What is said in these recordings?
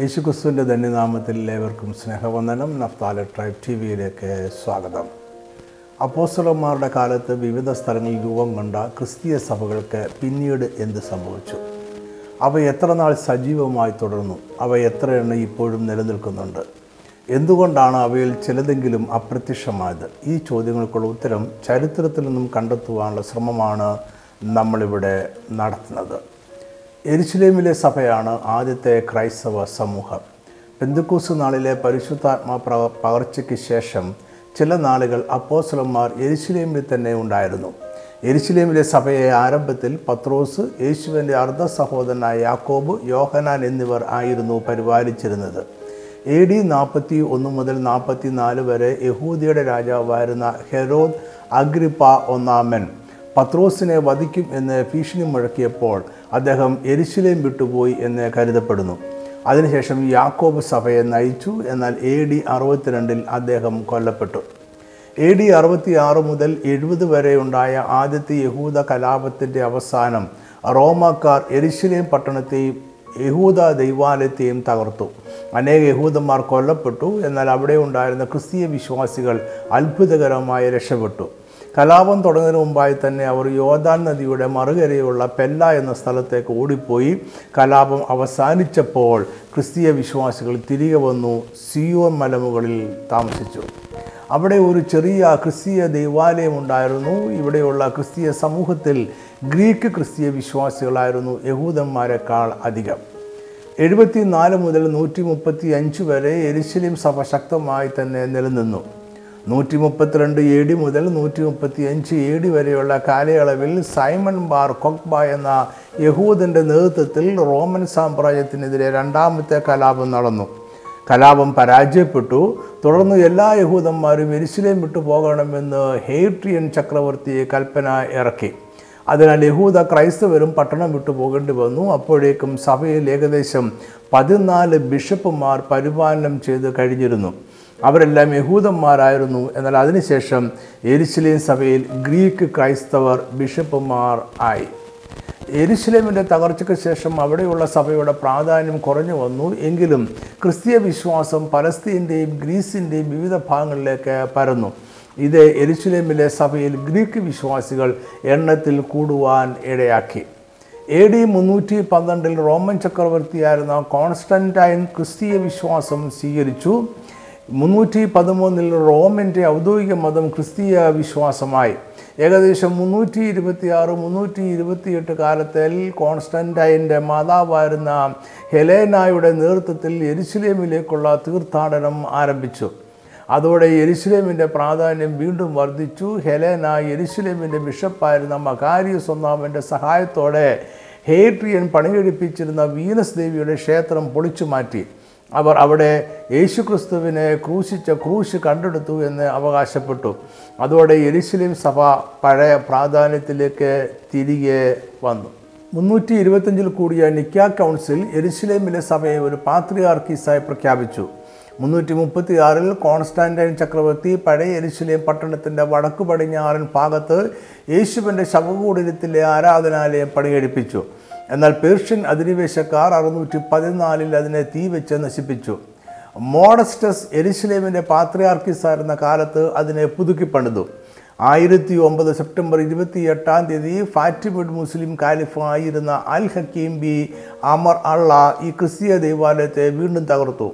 യേശുക്രിസ്തുവിന്റെ ധന്യനാമത്തിൽ ഏവർക്കും സ്നേഹവന്ദനം. നഫ്താല ട്രൈബ് ടി വിയിലേക്ക് സ്വാഗതം. അപ്പോസ്റ്റലന്മാരുടെ കാലത്ത് വിവിധ സ്ഥലങ്ങളിൽ രൂപം കൊണ്ട ക്രിസ്തീയ സഭകൾക്ക് പിന്നീട് എന്ത് സംഭവിച്ചു? അവ എത്ര നാൾ സജീവമായി തുടർന്നു? അവ എത്ര എണ്ണം ഇപ്പോഴും നിലനിൽക്കുന്നുണ്ട്? എന്തുകൊണ്ടാണ് അവയിൽ ചിലതെങ്കിലും അപ്രത്യക്ഷമായത്? ഈ ചോദ്യങ്ങൾക്കുള്ള ഉത്തരം ചരിത്രത്തിൽ നിന്നും കണ്ടെത്തുവാനുള്ള ശ്രമമാണ് നമ്മളിവിടെ നടത്തുന്നത്. എരിശിലേമിലെ സഭയാണ് ആദ്യത്തെ ക്രൈസ്തവ സമൂഹം. പെന്തുക്കൂസ് നാളിലെ പരിശുദ്ധാത്മാ പ്ര പകർച്ചയ്ക്ക് ശേഷം ചില നാളുകൾ അപ്പോസ്ലന്മാർ എരുസലേമിൽ തന്നെ ഉണ്ടായിരുന്നു. എരുസലേമിലെ സഭയെ ആരംഭത്തിൽ പത്രോസ് യേശുവിന്റെ അർദ്ധ സഹോദരനായ യാക്കോബ് യോഹനാൻ എന്നിവർ ആയിരുന്നു പരിപാലിച്ചിരുന്നത്. എ ഡി നാൽപ്പത്തി ഒന്ന് മുതൽ നാൽപ്പത്തി നാല് വരെ യഹൂദിയുടെ രാജാവായിരുന്ന ഹെരോദ് അഗ്രിപ്പ ഒന്നാമൻ പത്രോസിനെ വധിക്കും എന്ന് ഭീഷണി മുഴക്കിയപ്പോൾ അദ്ദേഹം എരിശിലേം വിട്ടുപോയി എന്ന് കരുതപ്പെടുന്നു. അതിനുശേഷം യാക്കോബ് സഭയെ നയിച്ചു. എന്നാൽ എ ഡി അറുപത്തിരണ്ടിൽ അദ്ദേഹം കൊല്ലപ്പെട്ടു. എ ഡി അറുപത്തി ആറ് മുതൽ എഴുപത് വരെ ഉണ്ടായ ആദ്യത്തെ യഹൂദ കലാപത്തിന്റെ അവസാനം റോമാക്കാർ എരിശിലേം പട്ടണത്തെയും യഹൂദ ദൈവാലയത്തെയും തകർത്തു. അനേക യഹൂദന്മാർ കൊല്ലപ്പെട്ടു. എന്നാൽ അവിടെ ഉണ്ടായിരുന്ന ക്രിസ്തീയ വിശ്വാസികൾ അത്ഭുതകരമായി രക്ഷപ്പെട്ടു. കലാപം തുടങ്ങുന്നതിന് മുമ്പായി തന്നെ അവർ യോദാൻ നദിയുടെ മറുകരയുള്ള പെല്ല എന്ന സ്ഥലത്തേക്ക് ഓടിപ്പോയി. കലാപം അവസാനിച്ചപ്പോൾ ക്രിസ്തീയ വിശ്വാസികൾ തിരികെ വന്നു സിയോൻ മലമുകളിൽ താമസിച്ചു. അവിടെ ഒരു ചെറിയ ക്രിസ്തീയ ദൈവാലയം ഉണ്ടായിരുന്നു. ഇവിടെയുള്ള ക്രിസ്തീയ സമൂഹത്തിൽ ഗ്രീക്ക് ക്രിസ്തീയ വിശ്വാസികളായിരുന്നു യഹൂദന്മാരെക്കാൾ അധികം. എഴുപത്തി നാല് മുതൽ നൂറ്റി മുപ്പത്തി അഞ്ച് വരെ എരിശിലിം സഭ ശക്തമായി തന്നെ നിലനിന്നു. നൂറ്റി മുപ്പത്തിരണ്ട് എ ഡി മുതൽ നൂറ്റി മുപ്പത്തി അഞ്ച് എ ഡി വരെയുള്ള കാലയളവിൽ സൈമൺ ബാർ കൊക്ബ എന്ന യഹൂദിന്റെ നേതൃത്വത്തിൽ റോമൻ സാമ്രാജ്യത്തിനെതിരെ രണ്ടാമത്തെ കലാപം നടന്നു. കലാപം പരാജയപ്പെട്ടു. തുടർന്ന് എല്ലാ യഹൂദന്മാരും എരിശിലേം വിട്ടു പോകണമെന്ന് ഹേട്രിയൻ ചക്രവർത്തി കൽപ്പന ഇറക്കി. അതിനാൽ യഹൂദ ക്രൈസ്തവരും പട്ടണം വിട്ടു പോകേണ്ടി വന്നു. അപ്പോഴേക്കും സഭയിൽ ഏകദേശം പതിനാല് ബിഷപ്പുമാർ പരിപാലനം ചെയ്ത് കഴിഞ്ഞിരുന്നു. അവരെല്ലാം യഹൂദന്മാരായിരുന്നു. എന്നാൽ അതിനുശേഷം എരിശിലേം സഭയിൽ ഗ്രീക്ക് ക്രൈസ്തവർ ബിഷപ്പുമാർ ആയി. എരിശിലേമിന്റെ തകർച്ചയ്ക്ക് ശേഷം അവിടെയുള്ള സഭയുടെ പ്രാധാന്യം കുറഞ്ഞു വന്നു. എങ്കിലും ക്രിസ്തീയ വിശ്വാസം പലസ്തീന്റെയും ഗ്രീസിന്റെയും വിവിധ ഭാഗങ്ങളിലേക്ക് പരന്നു. ഇത് എരിശിലേമിലെ സഭയിൽ ഗ്രീക്ക് വിശ്വാസികൾ എണ്ണത്തിൽ കൂടുവാൻ ഇടയാക്കി. എ ഡി മുന്നൂറ്റി പന്ത്രണ്ടിൽ റോമൻ ചക്രവർത്തിയായിരുന്ന കോൺസ്റ്റന്റൈൻ ക്രിസ്തീയ വിശ്വാസം സ്വീകരിച്ചു. മുന്നൂറ്റി പതിമൂന്നിൽ റോമിന്റെ ഔദ്യോഗിക മതം ക്രിസ്തീയ വിശ്വാസമായി. ഏകദേശം മുന്നൂറ്റി ഇരുപത്തി ആറ് മുന്നൂറ്റി ഇരുപത്തിയെട്ട് കാലത്തിൽ കോൺസ്റ്റന്റൈന്റെ മാതാവായിരുന്ന ഹെലേനായുടെ നേതൃത്വത്തിൽ എരുസലേമിലേക്കുള്ള തീർത്ഥാടനം ആരംഭിച്ചു. അതോടെ എരുസലേമിന്റെ പ്രാധാന്യം വീണ്ടും വർദ്ധിച്ചു. ഹെലേന എരുസലേമിന്റെ ബിഷപ്പായിരുന്ന മകാരിയസ് ഒന്നാമന്റെ സഹായത്തോടെ ഹേട്രിയൻ പണികഴിപ്പിച്ചിരുന്ന വീനസ് ദേവിയുടെ ക്ഷേത്രം പൊളിച്ചു മാറ്റി അവർ അവിടെ യേശുക്രിസ്തുവിനെ ക്രൂശിച്ച ക്രൂശ് കണ്ടെടുത്തു എന്ന് അവകാശപ്പെട്ടു. അതോടെ എരിശിലിം സഭ പഴയ പ്രാധാന്യത്തിലേക്ക് തിരികെ വന്നു. മുന്നൂറ്റി ഇരുപത്തഞ്ചിൽ കൂടിയ നിക്ക കൗൺസിൽ എരിശിലേമിലെ സഭയെ ഒരു പാത്രിയാർക്കീസായി പ്രഖ്യാപിച്ചു. മുന്നൂറ്റി മുപ്പത്തി ആറിൽ കോൺസ്റ്റാന്റൈൻ ചക്രവർത്തി പഴയ എരിശിലേം പട്ടണത്തിന്റെ വടക്കു പടിഞ്ഞാറൻ ഭാഗത്ത് യേശുവിന്റെ ശവകൂടരത്തിലെ ആരാധനാലയം പണികഴിപ്പിച്ചു. എന്നാൽ പേർഷ്യൻ അധിനിവേശക്കാർ അറുന്നൂറ്റി പതിനാലിൽ അതിനെ തീ വെച്ച് നശിപ്പിച്ചു. മോഡസ്റ്റസ് എരിശിലേമിന്റെ പാത്രിയാർക്കിസായിരുന്ന കാലത്ത് അതിനെ പുതുക്കി പണിതു. ആയിരത്തി ഒമ്പത് സെപ്റ്റംബർ ഇരുപത്തി എട്ടാം തീയതി ഫാറ്റിമിഡ് മുസ്ലിം കാലിഫ ആയിരുന്ന Al Hakim bi Amr Allah ഈ ക്രിസ്തീയ ദേവാലയത്തെ വീണ്ടും തകർത്തു.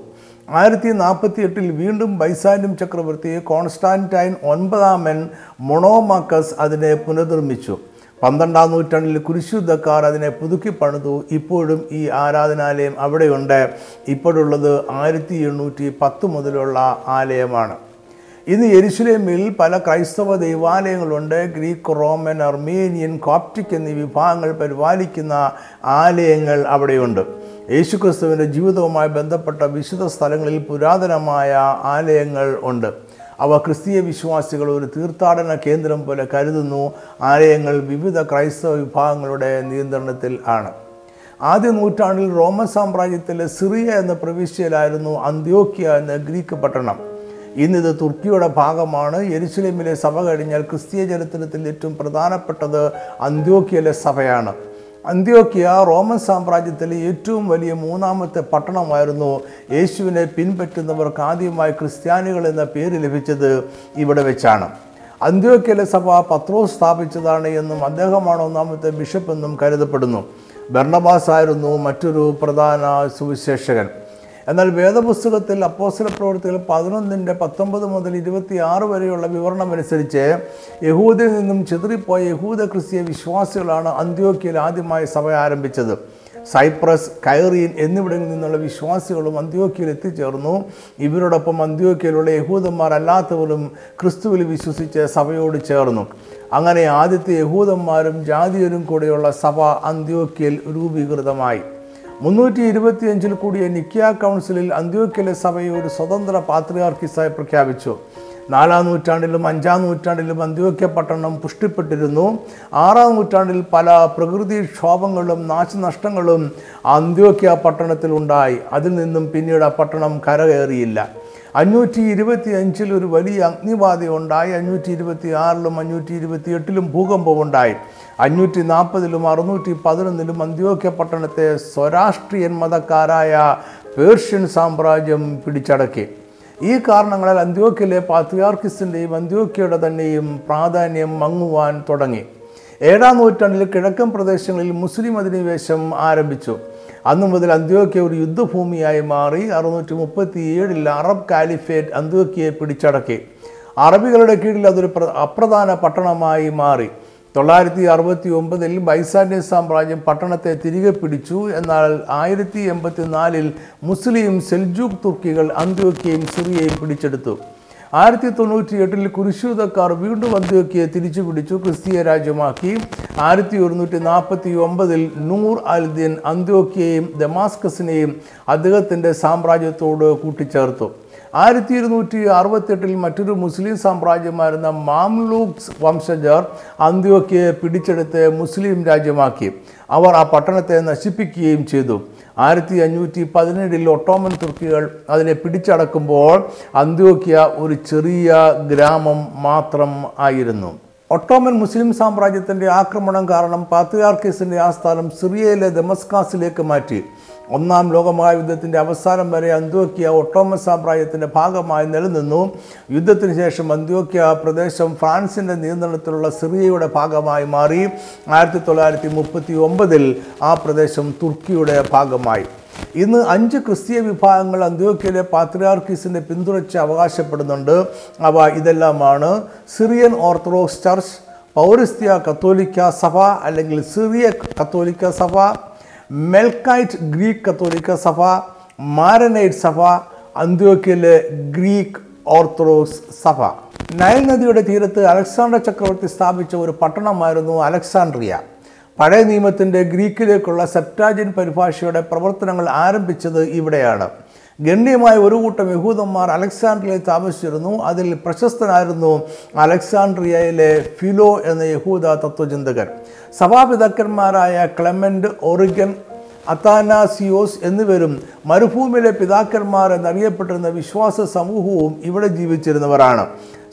ആയിരത്തി നാൽപ്പത്തി എട്ടിൽ വീണ്ടും ബൈസാനും ചക്രവർത്തി കോൺസ്റ്റാന്റൈൻ ഒൻപതാമൻ മൊണോമാക്കസ് അതിനെ പുനർനിർമ്മിച്ചു. പന്ത്രണ്ടാം നൂറ്റാണ്ടിൽ കുരിശുദ്ധക്കാർ അതിനെ പുതുക്കി പണിതു. ഇപ്പോഴും ഈ ആരാധനാലയം അവിടെയുണ്ട്. ഇപ്പോഴുള്ളത് ആയിരത്തി എണ്ണൂറ്റി പത്ത് മുതലുള്ള ആലയമാണ്. ഇന്ന് യെരുസലേമിൽ പല ക്രൈസ്തവ ദൈവാലയങ്ങളുണ്ട്. ഗ്രീക്ക് റോമൻ അർമേനിയൻ കോപ്റ്റിക് എന്നീ വിഭാഗങ്ങൾ പരിപാലിക്കുന്ന ആലയങ്ങൾ അവിടെയുണ്ട്. യേശുക്രിസ്തുവിന്റെ ജീവിതവുമായി ബന്ധപ്പെട്ട വിശുദ്ധ സ്ഥലങ്ങളിൽ പുരാതനമായ ആലയങ്ങൾ ഉണ്ട്. അവ ക്രിസ്തീയ വിശ്വാസികൾ ഒരു തീർത്ഥാടന കേന്ദ്രം പോലെ കരുതുന്നു. ആലയങ്ങൾ വിവിധ ക്രൈസ്തവ വിഭാഗങ്ങളുടെ നിയന്ത്രണത്തിൽ ആണ്. ആദ്യ നൂറ്റാണ്ടിൽ റോമൻ സാമ്രാജ്യത്തിലെ സിറിയ എന്ന പ്രവിശ്യയിലായിരുന്നു അന്ത്യോക്യ എന്ന ഗ്രീക്ക് പട്ടണം. ഇന്നിത് തുർക്കിയുടെ ഭാഗമാണ്. യെരുസലേമിലെ സഭ കഴിഞ്ഞാൽ ക്രിസ്തീയ ചരിത്രത്തിൽ ഏറ്റവും പ്രധാനപ്പെട്ടത് അന്ത്യോക്യയിലെ സഭയാണ്. അന്ത്യോക്യ റോമൻ സാമ്രാജ്യത്തിലെ ഏറ്റവും വലിയ മൂന്നാമത്തെ പട്ടണമായിരുന്നു യേശുവിനെ പിൻപറ്റുന്നവർക്ക് ആദ്യമായി ക്രിസ്ത്യാനികൾ എന്ന പേര് ലഭിച്ചത് ഇവിടെ വെച്ചാണ്. അന്ത്യോക്യയിലെ സഭ പത്രോസ് സ്ഥാപിച്ചതാണ് എന്നും അദ്ദേഹമാണ് ഒന്നാമത്തെ ബിഷപ്പ് എന്നും കരുതപ്പെടുന്നു. ബർണബാസ് ആയിരുന്നു മറ്റൊരു പ്രധാന സുവിശേഷകൻ. എന്നാൽ വേദപുസ്തകത്തിൽ അപ്പോസ്തല പ്രവൃത്തികൾ പതിനൊന്നിന്റെ പത്തൊമ്പത് മുതൽ ഇരുപത്തി വരെയുള്ള വിവരണം അനുസരിച്ച് യഹൂദിൽ നിന്നും ചിതറിപ്പോയ യഹൂദ ക്രിസ്തീയ വിശ്വാസികളാണ് അന്ത്യോക്കിയിൽ ആദ്യമായി സഭ ആരംഭിച്ചത്. സൈപ്രസ് കൈറീൻ എന്നിവിടങ്ങളിൽ നിന്നുള്ള വിശ്വാസികളും അന്ത്യോക്കിയിൽ എത്തിച്ചേർന്നു. ഇവരോടൊപ്പം അന്ത്യോക്കിയിലുള്ള യഹൂദന്മാർ അല്ലാത്തവരും ക്രിസ്തുവിൽ വിശ്വസിച്ച് സഭയോട് ചേർന്നു. അങ്ങനെ ആദ്യത്തെ യഹൂദന്മാരും ജാതിയരും കൂടെയുള്ള സഭ അന്ത്യോക്കിയിൽ രൂപീകൃതമായി. മുന്നൂറ്റി ഇരുപത്തിയഞ്ചിൽ കൂടിയ നിക്കിയ കൗൺസിലിൽ അന്ത്യോക്കിലെ സഭയെ ഒരു സ്വതന്ത്ര പാത്രിയാർക്കിസായി പ്രഖ്യാപിച്ചു. നാലാം നൂറ്റാണ്ടിലും അഞ്ചാം നൂറ്റാണ്ടിലും അന്ത്യോക്യ പട്ടണം പുഷ്ടിപ്പെട്ടിരുന്നു. ആറാം നൂറ്റാണ്ടിൽ പല പ്രകൃതിക്ഷോഭങ്ങളും നാശനഷ്ടങ്ങളും അന്ത്യോക്യ പട്ടണത്തിൽ ഉണ്ടായി അതിൽ നിന്നും പിന്നീട് ആ പട്ടണം കരകയറിയില്ല. അഞ്ഞൂറ്റി ഇരുപത്തി അഞ്ചിൽ ഒരു വലിയ അഗ്നിബാധ ഉണ്ടായി അഞ്ഞൂറ്റി ഇരുപത്തി ആറിലും അഞ്ഞൂറ്റി ഇരുപത്തി എട്ടിലും ഭൂകമ്പമുണ്ടായി അഞ്ഞൂറ്റി നാൽപ്പതിലും അറുന്നൂറ്റി പതിനൊന്നിലും അന്ത്യോക്യ പട്ടണത്തെ സ്വരാഷ്ട്രീയൻ മതക്കാരായ പേർഷ്യൻ സാമ്രാജ്യം പിടിച്ചടക്കി. ഈ കാരണങ്ങളാൽ അന്ത്യോക്യയിലെ പാത്രിയാർക്കിസിന്റെയും അന്ത്യോക്യയുടെ തന്നെയും പ്രാധാന്യം മങ്ങുവാൻ തുടങ്ങി. ഏഴാം നൂറ്റാണ്ടിൽ കിഴക്കൻ പ്രദേശങ്ങളിൽ മുസ്ലിം അധിനിവേശം ആരംഭിച്ചു. അന്നു മുതൽ അന്ത്യോക്യ ഒരു യുദ്ധഭൂമിയായി മാറി അറുന്നൂറ്റി മുപ്പത്തി ഏഴിൽ അറബ് കാലിഫേറ്റ് അന്ത്യോക്യയെ പിടിച്ചടക്കി. അറബികളുടെ കീഴിൽ അതൊരു പ്ര- അപ്രധാന പട്ടണമായി മാറി. തൊള്ളായിരത്തി അറുപത്തി ഒമ്പതിൽ ബൈസാന്റിയൻ സാമ്രാജ്യം പട്ടണത്തെ തിരികെ പിടിച്ചു. എന്നാൽ ആയിരത്തി എൺപത്തി നാലിൽ മുസ്ലിം സെൽജൂക്ക് തുർക്കികൾ അന്ത്യോക്യയും സിറിയയും പിടിച്ചെടുത്തു. ആയിരത്തി തൊണ്ണൂറ്റി എട്ടിൽ കുരിശൂതക്കാർ വീണ്ടും അന്ത്യോക്കിയെ തിരിച്ചു പിടിച്ചു ക്രിസ്തീയ രാജ്യമാക്കി. ആയിരത്തി ഒരുന്നൂറ്റി നാൽപ്പത്തി ഒമ്പതിൽ നൂർ അൽദീൻ അന്ത്യോക്കിയെയും ദമാസ്കസിനെയും അദ്ദേഹത്തിന്റെ സാമ്രാജ്യത്തോട് കൂട്ടിച്ചേർത്തു. ആയിരത്തി ഇരുന്നൂറ്റി അറുപത്തെട്ടിൽ മറ്റൊരു മുസ്ലിം സാമ്രാജ്യമായിരുന്ന മാംലൂക്സ് വംശജർ അന്ത്യോക്കിയെ പിടിച്ചെടുത്ത് മുസ്ലിം രാജ്യമാക്കി. അവർ ആ പട്ടണത്തെ നശിപ്പിക്കുകയും ചെയ്തു. ആയിരത്തി അഞ്ഞൂറ്റി പതിനേഴിൽ ഒട്ടോമൻ തുർക്കികൾ അതിനെ പിടിച്ചടക്കുമ്പോൾ അന്ത്യോക്യ ഒരു ചെറിയ ഗ്രാമം മാത്രം ആയിരുന്നു. ഒട്ടോമൻ മുസ്ലിം സാമ്രാജ്യത്തിന്റെ ആക്രമണം കാരണം പാത്രിയാർക്കീസിന്റെ ആസ്ഥാനം സിറിയയിലെ ദമസ്കാസിലേക്ക് മാറ്റി. ഒന്നാം ലോകമഹായുദ്ധത്തിന്റെ അവസാനം വരെ അന്ത്യോക്യ ഒട്ടോമൻ സാമ്രാജ്യത്തിന്റെ ഭാഗമായി നിലനിന്നു. യുദ്ധത്തിന് ശേഷം അന്ത്യോക്യ പ്രദേശം ഫ്രാൻസിന്റെ നിയന്ത്രണത്തിലുള്ള സിറിയയുടെ ഭാഗമായി മാറി. ആയിരത്തി തൊള്ളായിരത്തി മുപ്പത്തി ഒമ്പതിൽ ആ പ്രദേശം തുർക്കിയുടെ ഭാഗമായി. ഇന്ന് അഞ്ച് ക്രിസ്തീയ വിഭാഗങ്ങൾ അന്ത്യോക്യയിലെ പാത്രിയാർക്കീസിന്റെ പിന്തുണച്ച് അവകാശപ്പെടുന്നുണ്ട്. അവ ഇതെല്ലാമാണ്. സിറിയൻ ഓർത്തഡോക്സ് ചർച്ച് പൗരസ്ത്യ കത്തോലിക്ക സഭ അല്ലെങ്കിൽ സിറിയ കത്തോലിക്ക സഭ മെൽക്കൈറ്റ് ഗ്രീക്ക് കത്തോലിക്ക സഭ മാരനൈറ്റ് സഭ അന്ത്യോക്കിയയിലെ ഗ്രീക്ക് ഓർത്തഡോക്സ് സഭ. നൈൽ നദിയുടെ തീരത്ത് അലക്സാണ്ടർ ചക്രവർത്തി സ്ഥാപിച്ച ഒരു പട്ടണമായിരുന്നു അലക്സാണ്ട്രിയ. പഴയ നിയമത്തിന്റെ ഗ്രീക്കിലേക്കുള്ള സെപ്റ്റാജിൻ പരിഭാഷയുടെ പ്രവർത്തനങ്ങൾ ആരംഭിച്ചത് ഇവിടെയാണ്. ഗണ്യമായ ഒരു കൂട്ടം യഹൂദന്മാർ അലക്സാണ്ട്രിയയിൽ താമസിച്ചിരുന്നു. അതിൽ പ്രശസ്തനായിരുന്നു അലക്സാണ്ട്രിയയിലെ ഫിലോ എന്ന യഹൂദ തത്വചിന്തകൻ. സഭാപിതാക്കന്മാരായ ക്ലെമന്റ് ഒറിഗൻ അത്താനാസിയോസ് എന്നിവരും മരുഭൂമിയിലെ പിതാക്കന്മാർ എന്നറിയപ്പെട്ടിരുന്ന വിശ്വാസ സമൂഹവും ഇവിടെ ജീവിച്ചിരുന്നവരാണ്.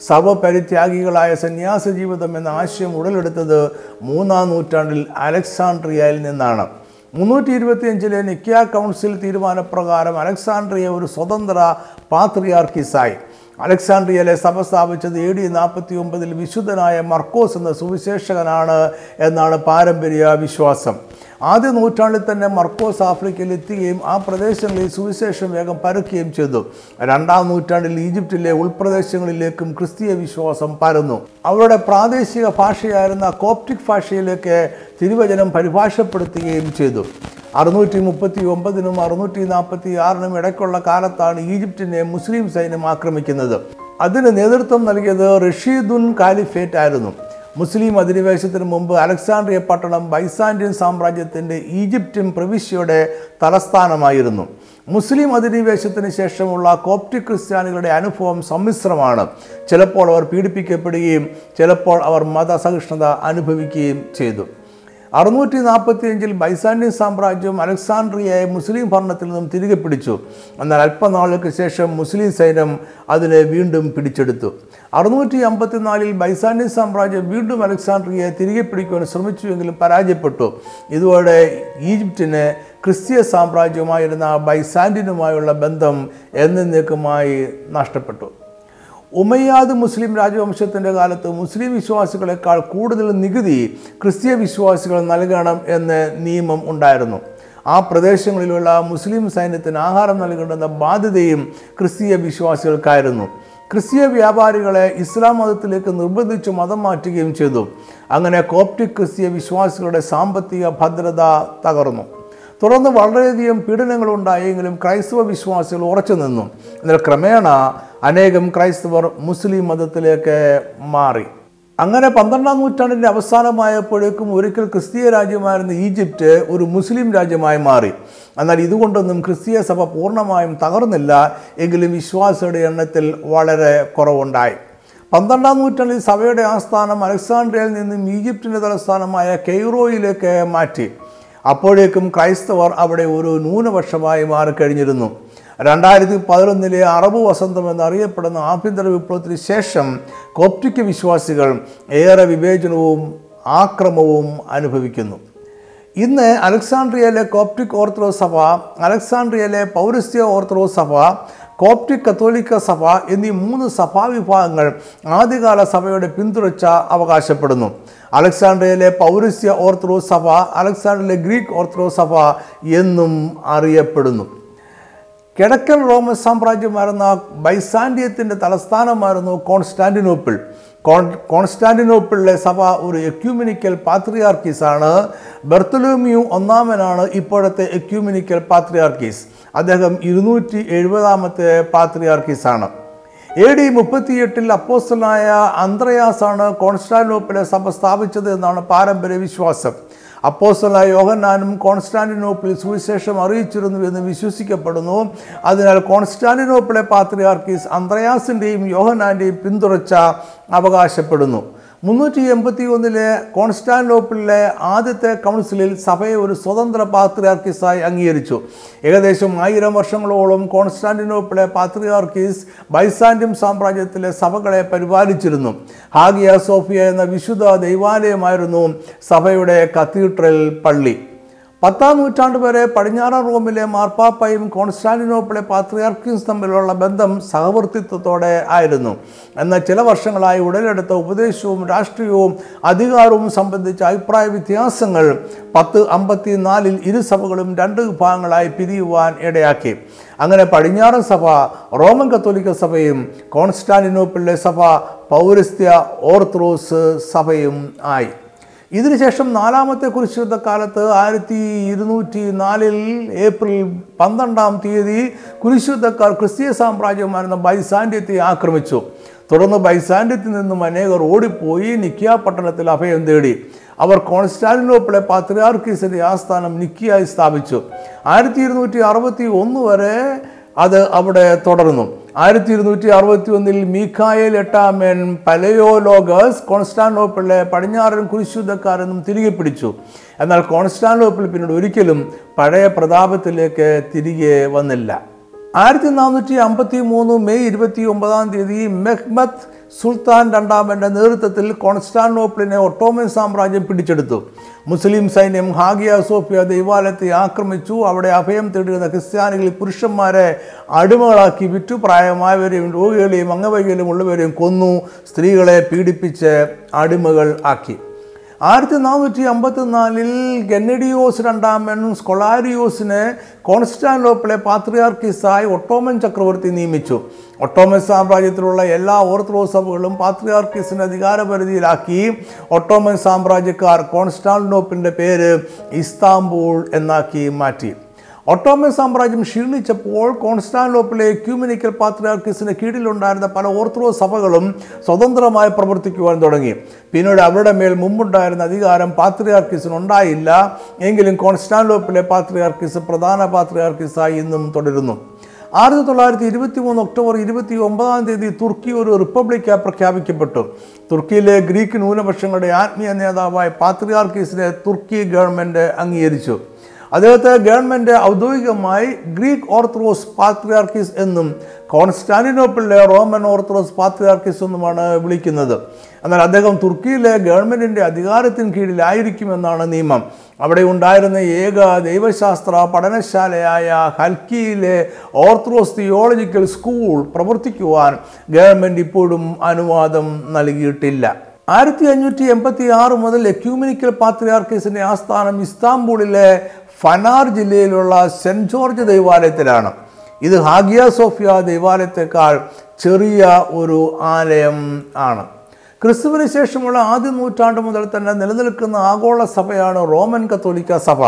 സർവപരിത്യാഗികളായ സന്യാസ ജീവിതം എന്ന ആശയം ഉടലെടുത്തത് മൂന്നാം നൂറ്റാണ്ടിൽ അലക്സാണ്ട്രിയയിൽ നിന്നാണ്. മുന്നൂറ്റി ഇരുപത്തിയഞ്ചിലെ നിക്യ കൗൺസിൽ തീരുമാനപ്രകാരം അലക്സാണ്ട്രിയ ഒരു സ്വതന്ത്ര പാത്രിയാർക്കിസായി. അലക്സാണ്ട്രിയയിലെ സഭ സ്ഥാപിച്ചത് എ ഡി നാൽപ്പത്തി ഒമ്പതിൽ വിശുദ്ധനായ മർക്കോസ് എന്ന സുവിശേഷകനാണ് എന്നാണ് പാരമ്പര്യ വിശ്വാസം. ആദ്യ നൂറ്റാണ്ടിൽ തന്നെ മർക്കോസ് ആഫ്രിക്കയിൽ എത്തുകയും ആ പ്രദേശങ്ങളിൽ സുവിശേഷം വേഗം പരക്കുകയും ചെയ്തു. രണ്ടാം നൂറ്റാണ്ടിൽ ഈജിപ്തിലെ ഉൾപ്രദേശങ്ങളിലേക്കും ക്രിസ്തീയ വിശ്വാസം പരന്നു. അവരുടെ പ്രാദേശിക ഭാഷയായിരുന്ന കോപ്റ്റിക് ഭാഷയിലേക്ക് തിരുവചനം പരിഭാഷപ്പെടുത്തുകയും ചെയ്തു. അറുന്നൂറ്റി മുപ്പത്തി ഒമ്പതിനും അറുന്നൂറ്റി നാൽപ്പത്തി ആറിനും ഇടയ്ക്കുള്ള കാലത്താണ് ഈജിപ്തിനെ മുസ്ലിം സൈന്യം ആക്രമിക്കുന്നത്. അതിന് നേതൃത്വം നൽകിയത് റഷീദുൻ കാലിഫേറ്റ് ആയിരുന്നു. മുസ്ലിം അധിനിവേശത്തിന് മുമ്പ് അലക്സാണ്ട്രിയ പട്ടണം ബൈസാൻഡ്യൻ സാമ്രാജ്യത്തിന്റെ ഈജിപ്റ്റും പ്രവിശ്യയുടെ തലസ്ഥാനമായിരുന്നു. മുസ്ലിം അധിനിവേശത്തിന് ശേഷമുള്ള കോപ്റ്റിക് ക്രിസ്ത്യാനികളുടെ അനുഭവം സമ്മിശ്രമാണ്. ചിലപ്പോൾ അവർ പീഡിപ്പിക്കപ്പെടുകയും ചിലപ്പോൾ അവർ മതസഹിഷ്ണുത അനുഭവിക്കുകയും ചെയ്തു. അറുന്നൂറ്റി നാൽപ്പത്തി അഞ്ചിൽ ബൈസാൻഡ്യൻ സാമ്രാജ്യം അലക്സാണ്ട്രിയയെ മുസ്ലിം ഭരണത്തിൽ നിന്നും തിരികെ പിടിച്ചു. എന്നാൽ അല്പനാളുകൾക്ക് ശേഷം മുസ്ലിം സൈന്യം അതിനെ വീണ്ടും പിടിച്ചെടുത്തു. അറുന്നൂറ്റി അമ്പത്തിനാലിൽ ബൈസാനി സാമ്രാജ്യം വീണ്ടും അലക്സാണ്ട്രിയയെ തിരികെ പിടിക്കുവാൻ ശ്രമിച്ചുവെങ്കിലും പരാജയപ്പെട്ടു. ഇതോടെ ഈജിപ്തിന് ക്രിസ്തീയ സാമ്രാജ്യമായിരുന്ന ബൈസാൻഡിനുമായുള്ള ബന്ധം എന്നേക്കുമായി നഷ്ടപ്പെട്ടു. ഉമയ്യാദ് മുസ്ലിം രാജവംശത്തിന്റെ കാലത്ത് മുസ്ലിം വിശ്വാസികളെക്കാൾ കൂടുതൽ നികുതി ക്രിസ്തീയ വിശ്വാസികൾ നൽകണം എന്ന് നിയമം ഉണ്ടായിരുന്നു. ആ പ്രദേശങ്ങളിലുള്ള മുസ്ലിം സൈന്യത്തിന് ആഹാരം നൽകേണ്ടുന്ന ബാധ്യതയും ക്രിസ്തീയ വിശ്വാസികൾക്കായിരുന്നു. ക്രിസ്തീയ വ്യാപാരികളെ ഇസ്ലാം മതത്തിലേക്ക് നിർബന്ധിച്ച് മതം മാറ്റുകയും ചെയ്തു. അങ്ങനെ കോപ്റ്റിക് ക്രിസ്തീയ വിശ്വാസികളുടെ സാമ്പത്തിക ഭദ്രത തകർന്നു. തുടർന്ന് വളരെയധികം പീഡനങ്ങളുണ്ടായെങ്കിലും ക്രൈസ്തവ വിശ്വാസികൾ ഉറച്ചു നിന്നു. എന്നാൽ ക്രമേണ അനേകം ക്രൈസ്തവർ മുസ്ലിം മതത്തിലേക്ക് മാറി. അങ്ങനെ പന്ത്രണ്ടാം നൂറ്റാണ്ടിന്റെ അവസാനമായപ്പോഴേക്കും ഒരിക്കൽ ക്രിസ്തീയ രാജ്യമായിരുന്ന ഈജിപ്റ്റ് ഒരു മുസ്ലിം രാജ്യമായി മാറി. എന്നാൽ ഇതുകൊണ്ടൊന്നും ക്രിസ്തീയ സഭ പൂർണമായും തകർന്നില്ല എങ്കിലും വിശ്വാസിയുടെ എണ്ണത്തിൽ വളരെ കുറവുണ്ടായി. പന്ത്രണ്ടാം നൂറ്റാണ്ടിൽ സഭയുടെ ആസ്ഥാനം അലക്സാണ്ട്രിയയിൽ നിന്നും ഈജിപ്തിന്റെ തലസ്ഥാനമായ കെയ്റോയിലേക്ക് മാറ്റി. അപ്പോഴേക്കും ക്രൈസ്തവർ അവിടെ ഒരു ന്യൂനപക്ഷമായി മാറിക്കഴിഞ്ഞിരുന്നു. രണ്ടായിരത്തി പതിനൊന്നിലെ അറബ് വസന്തം എന്നറിയപ്പെടുന്ന ആഭ്യന്തര വിപ്ലവത്തിന് ശേഷം കോപ്റ്റിക് വിശ്വാസികൾ ഏറെ വിവേചനവും ആക്രമവും അനുഭവിക്കുന്നു. ഇന്ന് അലക്സാണ്ട്രിയയിലെ കോപ്റ്റിക് ഓർത്തഡോക്സ് സഭ അലക്സാണ്ട്രിയയിലെ പൗരസ്ത്യ ഓർത്തഡോക്സ് സഭ കോപ്റ്റിക് കത്തോലിക്ക സഭ എന്നീ മൂന്ന് സഭാവിഭാഗങ്ങൾ ആദ്യകാല സഭയുടെ പിന്തുടർച്ച അവകാശപ്പെടുന്നു. അലക്സാണ്ട്രിയയിലെ പൗരസ്ത്യ ഓർത്തഡോക്സ് സഭ അലക്സാണ്ട്രിയയിലെ ഗ്രീക്ക് ഓർത്തഡോക്സ് സഭ എന്നും അറിയപ്പെടുന്നു. കിഴക്കൻ റോമൻ സാമ്രാജ്യമായിരുന്ന ബൈസാൻഡിയത്തിന്റെ തലസ്ഥാനമായിരുന്നു കോൺസ്റ്റാന്റിനോപ്പിൾ. കോൺ കോൺസ്റ്റാന്റിനോപ്പിളിലെ സഭ ഒരു എക്യൂമിനിക്കൽ പാത്രിയാർക്കീസ് ആണ് ബെർത്തലോമിയു ഒന്നാമനാണ് ഇപ്പോഴത്തെ എക്യൂമിനിക്കൽ പാത്രിയാർക്കീസ്. അദ്ദേഹം ഇരുന്നൂറ്റി എഴുപതാമത്തെ പാത്രിയാർക്കീസ് ആണ് എ ഡി മുപ്പത്തിയെട്ടിൽ അപ്പോസ്റ്റലായ അന്ത്രയാസാണ് കോൺസ്റ്റാന്റിനോപ്പിലെ സഭ സ്ഥാപിച്ചത് എന്നാണ് പാരമ്പര്യ വിശ്വാസം അപ്പോസ്റ്റലായ യോഹന്നാനും കോൺസ്റ്റാന്റിനോപ്പിൽ സുവിശേഷം അറിയിച്ചിരുന്നു എന്ന് വിശ്വസിക്കപ്പെടുന്നു. അതിനാൽ കോൺസ്റ്റാന്റിനോപ്പിളെ പാത്രിയാർക്കീസ് അന്ത്രയാസിന്റെയും യോഹന്നാന്റെയും പിന്തുടച്ച അവകാശപ്പെടുന്നു. മുന്നൂറ്റി എൺപത്തി ഒന്നിലെ കോൺസ്റ്റാന്റിനോപ്പിളിലെ ആദ്യത്തെ കൗൺസിലിൽ സഭയെ ഒരു സ്വതന്ത്ര പാത്രിയാർക്കീസായി അംഗീകരിച്ചു. ഏകദേശം ആയിരം വർഷങ്ങളോളം കോൺസ്റ്റാന്റിനോപ്പിലെ പാത്രിയാർക്കീസ് ബൈസാൻഡ്യം സാമ്രാജ്യത്തിലെ സഭകളെ പരിപാലിച്ചിരുന്നു. ഹാഗിയ സോഫിയ എന്ന വിശുദ്ധ ദൈവാലയമായിരുന്നു സഭയുടെ കത്തീഡ്രൽ പള്ളി. പത്താം നൂറ്റാണ്ട് വരെ പടിഞ്ഞാറൻ റോമിലെ മാർപ്പാപ്പയും കോൺസ്റ്റാന്റിനോപ്പിളെ പാത്രിയാർക്കിയും തമ്മിലുള്ള ബന്ധം സഹവർത്തിത്വത്തോടെ ആയിരുന്നു. എന്നാൽ ചില വർഷങ്ങളായി ഉടലെടുത്ത ഉപദേശവും രാഷ്ട്രീയവും അധികാരവും സംബന്ധിച്ച അഭിപ്രായ വ്യത്യാസങ്ങൾ പത്ത് അമ്പത്തി നാലിൽ ഇരു സഭകളും രണ്ട് വിഭാഗങ്ങളായി പിരിയുവാൻ ഇടയാക്കി. അങ്ങനെ പടിഞ്ഞാറൻ സഭ റോമൻ കത്തോലിക്ക സഭയും കോൺസ്റ്റാന്റിനോപ്പിളിലെ സഭ പൗരസ്ത്യ ഓർത്തഡോക്സ് സഭയും ആയി. ഇതിനുശേഷം നാലാമത്തെ കുരിശുദ്ധ കാലത്ത് ആയിരത്തി ഇരുന്നൂറ്റി നാലിൽ ഏപ്രിൽ പന്ത്രണ്ടാം തീയതി കുരിശുദ്ധക്കാർ ക്രിസ്തീയ സാമ്രാജ്യമായിരുന്ന ബൈസാൻഡ്യത്തെ ആക്രമിച്ചു. തുടർന്ന് ബൈസാൻഡ്യത്തിൽ നിന്നും അനേകർ ഓടിപ്പോയി നിക്കിയ പട്ടണത്തിൽ അഭയം തേടി. അവർ കോൺസ്റ്റാന്റിനോപ്പിളെ പാത്രിയാർക്കീസിന്റെ ആസ്ഥാനം നിക്കിയായി സ്ഥാപിച്ചു. ആയിരത്തി ഇരുന്നൂറ്റി അറുപത്തി ഒന്ന് വരെ അത് അവിടെ തുടർന്നു. ആയിരത്തി ഇരുന്നൂറ്റി അറുപത്തി ഒന്നിൽ മീഖായേൽ എട്ടാമൻ പലയോലോഗസ് കോൺസ്റ്റാന്റോപ്പിളിലെ പടിഞ്ഞാറൻ കുരിശുദ്ധക്കാരെന്നും തിരികെ പിടിച്ചു. എന്നാൽ കോൺസ്റ്റാന്റോപ്പിൾ പിന്നീട് ഒരിക്കലും പഴയ പ്രതാപത്തിലേക്ക് തിരികെ വന്നില്ല. ആയിരത്തി നാനൂറ്റി അമ്പത്തി മൂന്ന് മെയ് ഇരുപത്തി ഒമ്പതാം തീയതി മെഹ്മത്ത് സുൽത്താൻ രണ്ടാമന്റെ നേതൃത്വത്തിൽ കോൺസ്റ്റാന്റോപ്പിളിനെ ഒട്ടോമൻ സാമ്രാജ്യം പിടിച്ചെടുത്തു. മുസ്ലിം സൈന്യം ഹാഗിയ സോഫിയ ദൈവാലയത്തെ ആക്രമിച്ചു. അവിടെ അഭയം തേടിയിരുന്ന ക്രിസ്ത്യാനികളിൽ പുരുഷന്മാരെ അടിമകളാക്കി വിറ്റു. പ്രായമായവരെയും രോഗികളെയും അംഗവൈകല്യം ഉള്ളവരെയും കൊന്നു. സ്ത്രീകളെ പീഡിപ്പിച്ച് അടിമകൾ ആക്കി. ആയിരത്തി നാനൂറ്റി അമ്പത്തിനാലിൽ ഗന്നഡിയോസ് രണ്ടാമൻ സ്കൊളാരിയോസിനെ കോൺസ്റ്റാൻലോപ്പിലെ പാത്രിയാർക്കിസായി ഒട്ടോമൻ ചക്രവർത്തി നിയമിച്ചു. ഒട്ടോമൻ സാമ്രാജ്യത്തിലുള്ള എല്ലാ ഓർത്തഡോക്സ് സഭകളും പാത്രിയാർക്കിസിനെ അധികാരപരിധിയിലാക്കി. ഒട്ടോമൻ സാമ്രാജ്യക്കാർ കോൺസ്റ്റാൻലോപ്പിന്റെ പേര് ഇസ്താംബൂൾ എന്നാക്കി മാറ്റി. ഒട്ടോമൻ സാമ്രാജ്യം ക്ഷീണിച്ചപ്പോൾ കോൺസ്റ്റാൻലോപ്പിലെ ക്യൂമിനിക്കൽ പാത്രിയാർക്കിസിന് കീഴിലുണ്ടായിരുന്ന പല ഓർത്തഡോക്സ് സഭകളും സ്വതന്ത്രമായി പ്രവർത്തിക്കുവാൻ തുടങ്ങി. പിന്നീട് അവരുടെ മേൽ മുമ്പുണ്ടായിരുന്ന അധികാരം പാത്രിയാർക്കിസിന് ഉണ്ടായില്ല. എങ്കിലും കോൺസ്റ്റാൻലോപ്പിലെ പാത്രിയാർക്കിസ് പ്രധാന പാത്രിയാർക്കിസായി ഇന്നും തുടരുന്നു. ആയിരത്തി തൊള്ളായിരത്തി ഇരുപത്തി മൂന്ന് ഒക്ടോബർ ഇരുപത്തി ഒമ്പതാം തീയതി തുർക്കി ഒരു റിപ്പബ്ലിക്കായി പ്രഖ്യാപിക്കപ്പെട്ടു. തുർക്കിയിലെ ഗ്രീക്ക് ന്യൂനപക്ഷങ്ങളുടെ ആത്മീയ നേതാവായ പാത്രിയാർക്കീസിനെ തുർക്കി ഗവൺമെന്റ് അംഗീകരിച്ചു. അദ്ദേഹത്തെ ഗവൺമെന്റ് ഔദ്യോഗികമായി ഗ്രീക്ക് ഓർത്തഡോക്സ് പാത്രിയാർക്കിസ് എന്നും കോൺസ്റ്റാന്റിനോപ്പിളിലെ റോമൻ ഓർത്തഡോക്സ് പാത്രിയാർക്കിസ് എന്നുമാണ് വിളിക്കുന്നത്. എന്നാൽ അദ്ദേഹം തുർക്കിയിലെ ഗവൺമെന്റിന്റെ അധികാരത്തിന് കീഴിലായിരിക്കുമെന്നാണ് നിയമം. അവിടെ ഉണ്ടായിരുന്ന ഏക ദൈവശാസ്ത്ര പഠനശാലയായ ഹൽക്കിയിലെ ഓർത്തഡോക്സ് തിയോളജിക്കൽ സ്കൂൾ പ്രവർത്തിക്കുവാൻ ഗവൺമെന്റ് ഇപ്പോഴും അനുവാദം നൽകിയിട്ടില്ല. ആയിരത്തി അഞ്ഞൂറ്റി എൺപത്തി ആറ് മുതൽ എക്യൂമിനിക്കൽ പാത്രിയാർക്കീസിന്റെ ആസ്ഥാനം ഇസ്താംബൂളിലെ ഫനാർ ജില്ലയിലുള്ള സെന്റ് ജോർജ് ദേവാലയത്തിലാണ്. ഇത് ഹാഗിയ സോഫിയ ദേവാലയത്തെക്കാൾ ചെറിയ ഒരു ആലയം ആണ്. ക്രിസ്തുവിന് ശേഷമുള്ള ആദ്യ നൂറ്റാണ്ട് മുതൽ തന്നെ നിലനിൽക്കുന്ന ആഗോള സഭയാണ് റോമൻ കത്തോലിക്ക സഭ.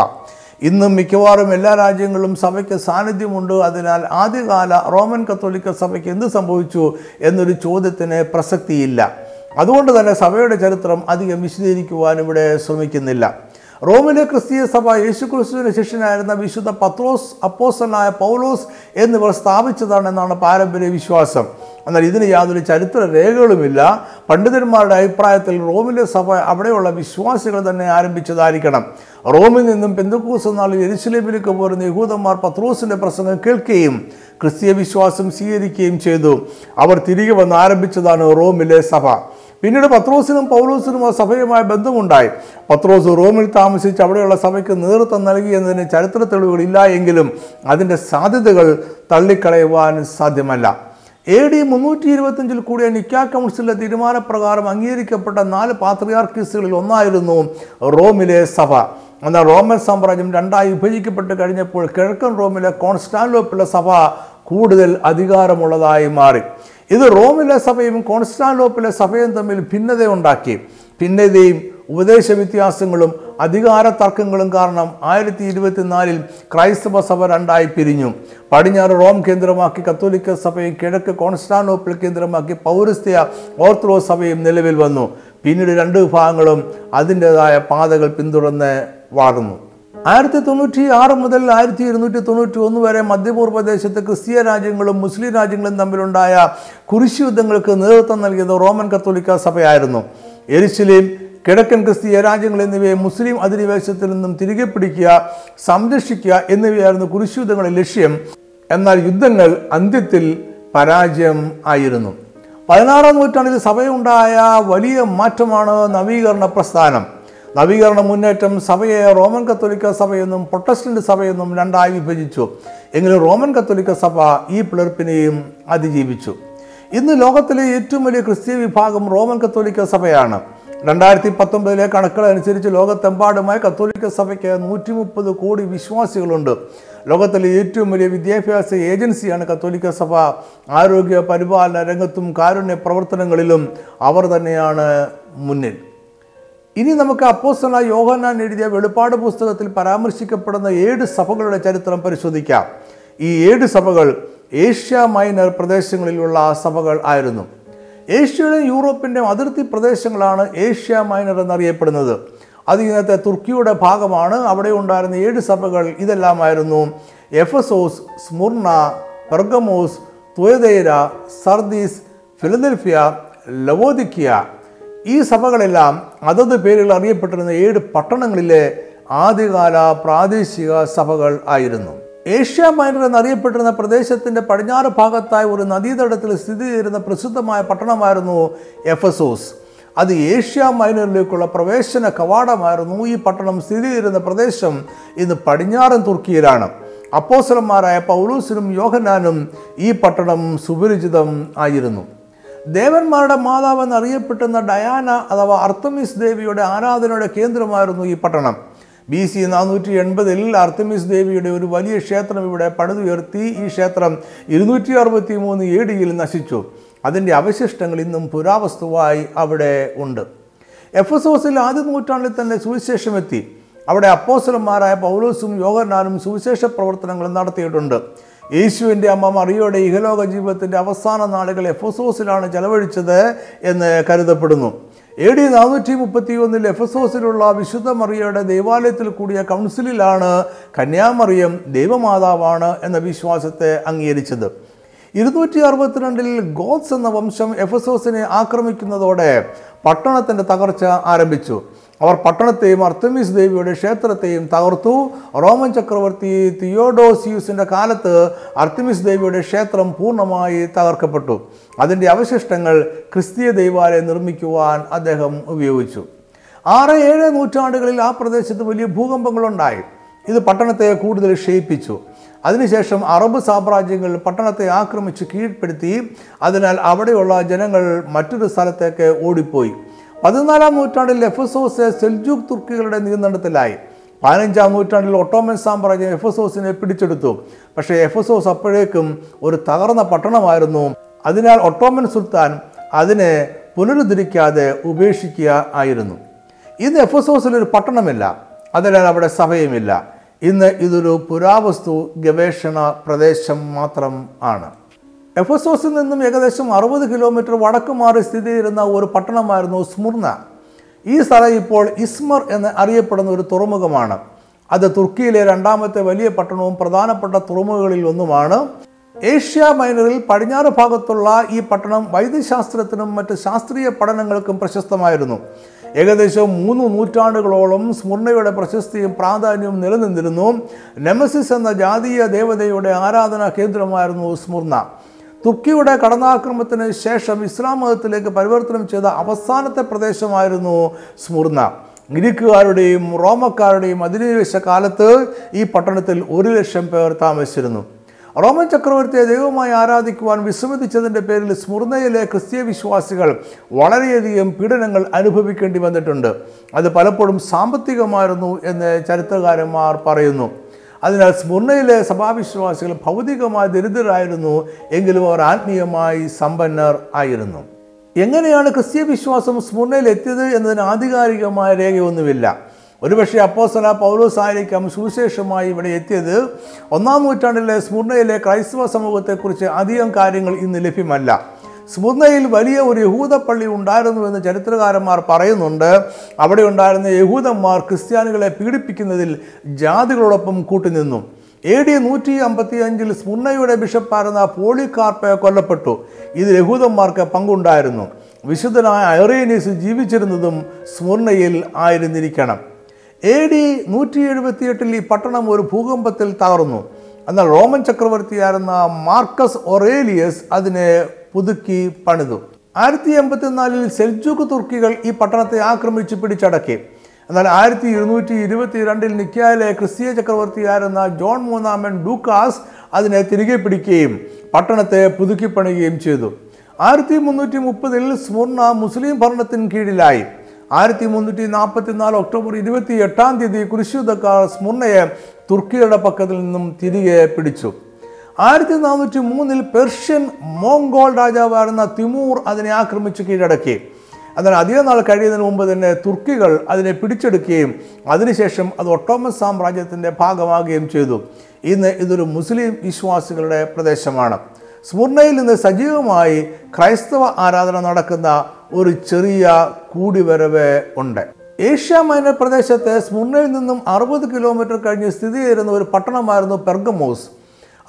ഇന്നും മിക്കവാറും എല്ലാ രാജ്യങ്ങളിലും സഭയ്ക്ക് സാന്നിധ്യമുണ്ട്. അതിനാൽ ആദ്യകാല റോമൻ കത്തോലിക്ക സഭയ്ക്ക് എന്ത് സംഭവിച്ചു എന്നൊരു ചോദ്യത്തിന് പ്രസക്തിയില്ല. അതുകൊണ്ട് തന്നെ സഭയുടെ ചരിത്രം അധികം വിശദീകരിക്കുവാൻ ഇവിടെ ശ്രമിക്കുന്നില്ല. റോമിലെ ക്രിസ്തീയ സഭ യേശുക്രിസ്തുവിന്റെ ശിഷ്യനായിരുന്ന വിശുദ്ധ പത്രോസ് അപ്പോസനായ പൗലോസ് എന്നിവർ സ്ഥാപിച്ചതാണെന്നാണ് പാരമ്പര്യ വിശ്വാസം. എന്നാൽ ഇതിന് യാതൊരു ചരിത്ര രേഖകളുമില്ല. പണ്ഡിതന്മാരുടെ അഭിപ്രായത്തിൽ റോമിലെ സഭ അവിടെയുള്ള വിശ്വാസികൾ തന്നെ ആരംഭിച്ചതായിരിക്കണം. റോമിൽ നിന്നും പെന്തക്കൂസ് നാളിൽ എരുസലേമിലേക്ക് പോരുന്ന യഹൂദന്മാർ പത്രോസിന്റെ പ്രസംഗം കേൾക്കുകയും ക്രിസ്തീയ വിശ്വാസം സ്വീകരിക്കുകയും ചെയ്തു. അവർ തിരികെ വന്ന് ആരംഭിച്ചതാണ് റോമിലെ സഭ. പിന്നീട് പത്രോസിനും പൗലോസിനും ആ സഭയുമായി ബന്ധമുണ്ടായി. പത്രോസ് റോമിൽ താമസിച്ച് അവിടെയുള്ള സഭയ്ക്ക് നേതൃത്വം നൽകി എന്നതിന് ചരിത്ര തെളിവുകളില്ല എങ്കിലും അതിന്റെ സാധ്യതകൾ തള്ളിക്കളയുവാൻ സാധ്യമല്ല. എ ഡി മുന്നൂറ്റി ഇരുപത്തഞ്ചിൽ കൂടിയ നിക്ക കൗൺസിലിലെ തീരുമാനപ്രകാരം അംഗീകരിക്കപ്പെട്ട നാല് പാത്രിയാർക്കീസുകളിൽ ഒന്നായിരുന്നു റോമിലെ സഭ. എന്നാൽ റോമൻ സാമ്രാജ്യം രണ്ടായി വിഭജിക്കപ്പെട്ട് കഴിഞ്ഞപ്പോൾ കിഴക്കൻ റോമിലെ കോൺസ്റ്റാൻലോപ്പിലെ സഭ കൂടുതൽ അധികാരമുള്ളതായി മാറി. ഇത് റോമിലെ സഭയും കോൺസ്റ്റാൻലോപ്പിലെ സഭയും തമ്മിൽ ഭിന്നതയുണ്ടാക്കി ഭിന്നതയും ഉപദേശ വ്യത്യാസങ്ങളും അധികാര തർക്കങ്ങളും കാരണം ആയിരത്തി ഇരുപത്തിനാലിൽ ക്രൈസ്തവ സഭ രണ്ടായി പിരിഞ്ഞു. പടിഞ്ഞാറ് റോം കേന്ദ്രമാക്കി കത്തോലിക്ക സഭയും കിഴക്ക് കോൺസ്റ്റാനോപ്പിൾ കേന്ദ്രമാക്കി പൗരസ്ത്യ ഓർത്തഡോക്സ് സഭയും നിലവിൽ വന്നു. പിന്നീട് രണ്ട് വിഭാഗങ്ങളും അതിന്റെതായ പാതകൾ പിന്തുടർന്ന് വളർന്നു ആയിരത്തി തൊണ്ണൂറ്റി ആറ് മുതൽ ആയിരത്തി ഇരുന്നൂറ്റി തൊണ്ണൂറ്റി ഒന്ന് വരെ മധ്യപൂർവ ദേശത്ത് ക്രിസ്തീയ രാജ്യങ്ങളും മുസ്ലിം രാജ്യങ്ങളും തമ്മിലുണ്ടായ കുരിശ് യുദ്ധങ്ങൾക്ക് നേതൃത്വം നൽകിയത് റോമൻ കത്തോലിക്ക സഭയായിരുന്നു. എരിശിലേം കിഴക്കൻ ക്രിസ്തീയ രാജ്യങ്ങൾ എന്നിവയെ മുസ്ലിം അധിനിവേശത്തിൽ നിന്നും തിരികെ പിടിക്കുക സംരക്ഷിക്കുക എന്നിവയായിരുന്നു കുരിശ് യുദ്ധങ്ങളെ ലക്ഷ്യം. എന്നാൽ യുദ്ധങ്ങൾ അന്ത്യത്തിൽ പരാജയം ആയിരുന്നു. പതിനാറാം നൂറ്റാണ്ടിൽ സഭയുണ്ടായ വലിയ മാറ്റമാണ് നവീകരണ പ്രസ്ഥാനം. നവീകരണ മുന്നേറ്റം സഭയെ റോമൻ കത്തോലിക്ക സഭയെന്നും പ്രൊട്ടസ്റ്റന്റ് സഭയെന്നും രണ്ടായി വിഭജിച്ചു. എങ്കിലും റോമൻ കത്തോലിക്ക സഭ ഈ പിളർപ്പിനെയും അതിജീവിച്ചു. ഇന്ന് ലോകത്തിലെ ഏറ്റവും വലിയ ക്രിസ്തീയ വിഭാഗം റോമൻ കത്തോലിക്ക സഭയാണ്. രണ്ടായിരത്തി പത്തൊമ്പതിലെ കണക്കുകൾ അനുസരിച്ച് ലോകത്തെമ്പാടുമായി കത്തോലിക്ക സഭയ്ക്ക് നൂറ്റി മുപ്പത് കോടി വിശ്വാസികളുണ്ട്. ലോകത്തിലെ ഏറ്റവും വലിയ വിദ്യാഭ്യാസ ഏജൻസിയാണ് കത്തോലിക്ക സഭ. ആരോഗ്യ പരിപാലന രംഗത്തും കാരുണ്യ പ്രവർത്തനങ്ങളിലും അവർ തന്നെയാണ് മുന്നിൽ. ഇനി നമുക്ക് അപ്പോസ്തല യോഹന്നാൻ എഴുതിയ വെളിപ്പാട് പുസ്തകത്തിൽ പരാമർശിക്കപ്പെടുന്ന ഏഴ് സഭകളുടെ ചരിത്രം പരിശോധിക്കാം. ഈ ഏഴ് സഭകൾ ഏഷ്യ മൈനർ പ്രദേശങ്ങളിലുള്ള സഭകൾ ആയിരുന്നു. ഏഷ്യയുടെയും യൂറോപ്പിന്റെയും അതിർത്തി പ്രദേശങ്ങളാണ് ഏഷ്യ മൈനർ എന്നറിയപ്പെടുന്നത്. അത് ഇന്നത്തെ തുർക്കിയുടെ ഭാഗമാണ്. അവിടെ ഉണ്ടായിരുന്ന ഏഴ് സഭകൾ ഇതെല്ലാമായിരുന്നു. Ephesus Smyrna Pergamum Thyatira Sardis Philadelphia Laodicea ഈ സഭകളെല്ലാം അതത് പേരുകൾ അറിയപ്പെട്ടിരുന്ന ഏഴ് പട്ടണങ്ങളിലെ ആദ്യകാല പ്രാദേശിക സഭകൾ ആയിരുന്നു. ഏഷ്യ മൈനർ എന്നറിയപ്പെട്ടിരുന്ന പ്രദേശത്തിന്റെ പടിഞ്ഞാറ് ഭാഗത്തായി ഒരു നദീതടത്തിൽ സ്ഥിതി ചെയ്തിരുന്ന പ്രസിദ്ധമായ പട്ടണമായിരുന്നു എഫസോസ്. അത് ഏഷ്യ മൈനറിലേക്കുള്ള പ്രവേശന കവാടമായിരുന്നു ഈ പട്ടണം സ്ഥിതി ചെയ്യുന്ന പ്രദേശം ഇന്ന് പടിഞ്ഞാറൻ തുർക്കിയിലാണ്. അപ്പോസലന്മാരായ പൗലൂസിനും യോഹനാനും ഈ പട്ടണം സുപരിചിതം ആയിരുന്നു. ദേവന്മാരുടെ മാതാവ് എന്നറിയപ്പെട്ടുന്ന ഡയാന അഥവാ അർത്തമിസ് ദേവിയുടെ ആരാധനയുടെ കേന്ദ്രമായിരുന്നു ഈ പട്ടണം. ബി സി നാനൂറ്റി എൺപതിൽ അർത്തമിസ് ദേവിയുടെ ഒരു വലിയ ക്ഷേത്രം ഇവിടെ പണിതുയർത്തി ഈ ക്ഷേത്രം ഇരുന്നൂറ്റി അറുപത്തി മൂന്ന് എ ഡിയിൽ നശിച്ചു. അതിന്റെ അവശിഷ്ടങ്ങൾ ഇന്നും പുരാവസ്തുവായി അവിടെ ഉണ്ട്. എഫസോസിൽ ആദ്യ നൂറ്റാണ്ടിൽ തന്നെ സുവിശേഷമെത്തി. അവിടെ അപ്പോസലന്മാരായ പൗലോസും യോഗനാനും സുവിശേഷ പ്രവർത്തനങ്ങൾ നടത്തിയിട്ടുണ്ട്. യേശുവിന്റെ അമ്മ മറിയോടെ ഇഹലോക ജീവിതത്തിന്റെ അവസാന നാളുകൾ എഫസോസിലാണ് ചെലവഴിച്ചത് എന്ന് കരുതപ്പെടുന്നു. എ ഡി നാനൂറ്റി മുപ്പത്തി ഒന്നിൽ എഫസോസിലുള്ള വിശുദ്ധ മറിയയുടെ ദേവാലയത്തിൽ കൂടിയ കൗൺസിലിലാണ് കന്യാമറിയം ദൈവമാതാവാണ് എന്ന വിശ്വാസത്തെ അംഗീകരിച്ചത്. ഇരുന്നൂറ്റി അറുപത്തിരണ്ടിൽ ഗോത്സ് എന്ന വംശം എഫസോസിനെ ആക്രമിക്കുന്നതോടെ പട്ടണത്തിന്റെ തകർച്ച ആരംഭിച്ചു. അവർ പട്ടണത്തെയും അർത്തമീസ് ദേവിയുടെ ക്ഷേത്രത്തെയും തകർത്തു. റോമൻ ചക്രവർത്തി തിയോഡോസിയൂസിന്റെ കാലത്ത് അർത്തമീസ് ദേവിയുടെ ക്ഷേത്രം പൂർണമായി തകർക്കപ്പെട്ടു. അതിന്റെ അവശിഷ്ടങ്ങൾ ക്രിസ്തീയ ദൈവാലയം നിർമ്മിക്കുവാൻ അദ്ദേഹം ഉപയോഗിച്ചു. ആറ് ഏഴ് നൂറ്റാണ്ടുകളിൽ ആ പ്രദേശത്ത് വലിയ ഭൂകമ്പങ്ങളുണ്ടായി. ഇത് പട്ടണത്തെ കൂടുതൽ ക്ഷയിപ്പിച്ചു. അതിനുശേഷം അറബ് സാമ്രാജ്യങ്ങൾ പട്ടണത്തെ ആക്രമിച്ച് കീഴ്പ്പെടുത്തി. അതിനാൽ അവിടെയുള്ള ജനങ്ങൾ മറ്റൊരു സ്ഥലത്തേക്ക് ഓടിപ്പോയി. പതിനാലാം നൂറ്റാണ്ടിൽ എഫസോസ് സെൽജൂക്ക് തുർക്കികളുടെ നിയന്ത്രണത്തിലായി. പതിനഞ്ചാം നൂറ്റാണ്ടിൽ ഒട്ടോമൻ സാമ്രാജ്യം എഫസോസിനെ പിടിച്ചെടുത്തു. പക്ഷേ എഫസോസ് അപ്പോഴേക്കും ഒരു തകർന്ന പട്ടണമായിരുന്നു. അതിനാൽ ഒട്ടോമൻ സുൽത്താൻ അതിനെ പുനരുദ്ധരിക്കാതെ ഉപേക്ഷിക്കുക ആയിരുന്നു. ഇന്ന് എഫസോസിൽ ഒരു പട്ടണമില്ല. അതിനാൽ അവിടെ സഭയുമില്ല. ഇന്ന് ഇതൊരു പുരാവസ്തു ഗവേഷണ പ്രദേശം മാത്രം ആണ്. എഫസോസിൽ നിന്നും ഏകദേശം അറുപത് കിലോമീറ്റർ വടക്ക് മാറി സ്ഥിതി ചെയ്യുന്ന ഒരു പട്ടണമായിരുന്നു സ്മുർന. ഈ സ്ഥലം ഇപ്പോൾ ഇസ്മർ എന്ന് അറിയപ്പെടുന്ന ഒരു തുറമുഖമാണ്. അത് തുർക്കിയിലെ രണ്ടാമത്തെ വലിയ പട്ടണവും പ്രധാനപ്പെട്ട തുറമുഖങ്ങളിൽ ഒന്നുമാണ്. ഏഷ്യ മൈനറിൽ പടിഞ്ഞാറ് ഭാഗത്തുള്ള ഈ പട്ടണം വൈദ്യശാസ്ത്രത്തിനും മറ്റ് ശാസ്ത്രീയ പഠനങ്ങൾക്കും പ്രശസ്തമായിരുന്നു. ഏകദേശം മൂന്ന് നൂറ്റാണ്ടുകളോളം സ്മുർണയുടെ പ്രശസ്തിയും പ്രാധാന്യവും നിലനിന്നിരുന്നു. നെമസിസ് എന്ന ജാതീയ ദേവതയുടെ ആരാധനാ കേന്ദ്രമായിരുന്നു സ്മുർണ തുർക്കിയുടെ കടന്നാക്രമണത്തിന് ശേഷം ഇസ്ലാം മതത്തിലേക്ക് പരിവർത്തനം ചെയ്ത അവസാനത്തെ പ്രദേശമായിരുന്നു സ്മുർണ ഗ്രീക്കുകാരുടെയും റോമക്കാരുടെയും അധിനിവേശ കാലത്ത് ഈ പട്ടണത്തിൽ ഒരു ലക്ഷം പേർ താമസിച്ചിരുന്നു. റോമൻ ചക്രവർത്തിയെ ദൈവമായി ആരാധിക്കുവാൻ വിസമ്മതിച്ചതിന്റെ പേരിൽ സ്മുർണയിലെ ക്രിസ്തീയ വിശ്വാസികൾ വളരെയധികം പീഡനങ്ങൾ അനുഭവിക്കേണ്ടി വന്നിട്ടുണ്ട്. അത് പലപ്പോഴും സാമ്പത്തികമായിരുന്നു എന്ന് ചരിത്രകാരന്മാർ പറയുന്നു. അതിനാൽ സ്മുർണയിലെ സഭാവിശ്വാസികൾ ഭൗതികമായി ദരിദ്രരായിരുന്നു എങ്കിലും അവർ ആത്മീയമായി സമ്പന്നർ ആയിരുന്നു. എങ്ങനെയാണ് ക്രിസ്തീയ വിശ്വാസം സ്മുർണയിൽ എത്തിയത് എന്നതിന് ആധികാരികമായ രേഖയൊന്നുമില്ല. ഒരുപക്ഷെ അപ്പോസല പൗലോസ് ആയിരിക്കാം സുവിശേഷമായി ഇവിടെ എത്തിയത്. ഒന്നാം നൂറ്റാണ്ടിലെ സ്മുർണയിലെ ക്രൈസ്തവ സമൂഹത്തെക്കുറിച്ച് അധികം കാര്യങ്ങൾ ഇന്ന് ലഭ്യമല്ല. സ്മുർണയിൽ വലിയ ഒരു യഹൂദ പള്ളി ഉണ്ടായിരുന്നു എന്ന് ചരിത്രകാരന്മാർ പറയുന്നുണ്ട്. അവിടെ ഉണ്ടായിരുന്ന യഹൂദന്മാർ ക്രിസ്ത്യാനികളെ പീഡിപ്പിക്കുന്നതിൽ ജാതികളോടൊപ്പം കൂട്ടുനിന്നു. എ ഡി നൂറ്റി അമ്പത്തി അഞ്ചിൽ സ്മുർണയുടെ ബിഷപ്പായിരുന്ന പോളികാർപ്പ് കൊല്ലപ്പെട്ടു. ഇത് യഹൂദന്മാർക്ക് പങ്കുണ്ടായിരുന്നു. വിശുദ്ധനായ ഐറേനീസ് ജീവിച്ചിരുന്നതും സ്മുർണയിൽ ആയിരുന്നിരിക്കണം. എ ഡി നൂറ്റി എഴുപത്തിയെട്ടിൽ ഈ പട്ടണം ഒരു ഭൂകമ്പത്തിൽ തകർന്നു. എന്നാൽ റോമൻ ചക്രവർത്തിയായിരുന്ന മാർക്കസ് ഒറേലിയസ് അതിനെ പുതുക്കി പണിതു. ആയിരത്തി എൺപത്തിനാലിൽ സെൽജൂക്ക് തുർക്കികൾ ഈ പട്ടണത്തെ ആക്രമിച്ച് പിടിച്ചടക്കി. എന്നാൽ ആയിരത്തി ഇരുന്നൂറ്റി ഇരുപത്തി രണ്ടിൽ നിക്കായിലെ ക്രിസ്തീയ ചക്രവർത്തിയായിരുന്ന ജോൺ മൂന്നാമൻ ഡൂക്കാസ് അതിനെ തിരികെ പിടിക്കുകയും പട്ടണത്തെ പുതുക്കിപ്പണിയുകയും ചെയ്തു. ആയിരത്തി മുന്നൂറ്റി മുപ്പതിൽ സ്മുർണ മുസ്ലിം ഭരണത്തിന് കീഴിലായി. ആയിരത്തി മുന്നൂറ്റി നാൽപ്പത്തി നാല് ഒക്ടോബർ ഇരുപത്തി എട്ടാം തീയതി കുരിശുദ്ധക്കാർ സ്മുർണയെ തുർക്കിയുടെ പക്കത്തിൽ നിന്നും തിരികെ പിടിച്ചു. ആയിരത്തി നാനൂറ്റി മൂന്നിൽ പെർഷ്യൻ മോങ്കോൾ രാജാവായിരുന്ന തിമൂർ അതിനെ ആക്രമിച്ച് കീഴടക്കി. എന്നാൽ അധിക നാൾ കഴിയുന്നതിന് മുമ്പ് തന്നെ തുർക്കികൾ അതിനെ പിടിച്ചെടുക്കുകയും അതിനുശേഷം അത് ഒട്ടോമൻ സാമ്രാജ്യത്തിന്റെ ഭാഗമാകുകയും ചെയ്തു. ഇന്ന് ഇതൊരു മുസ്ലിം വിശ്വാസികളുടെ പ്രദേശമാണ്. സ്മുർണയിൽ നിന്ന് സജീവമായി ക്രൈസ്തവ ആരാധന നടക്കുന്ന ഒരു ചെറിയ കൂടിവരവ് ഉണ്ട്. ഏഷ്യ മൈനർ പ്രദേശത്തെ സ്മുർണയിൽ നിന്നും അറുപത് കിലോമീറ്റർ കഴിഞ്ഞ് സ്ഥിതി ചെയ്യുന്ന ഒരു പട്ടണമായിരുന്നു പെർഗമോസ്.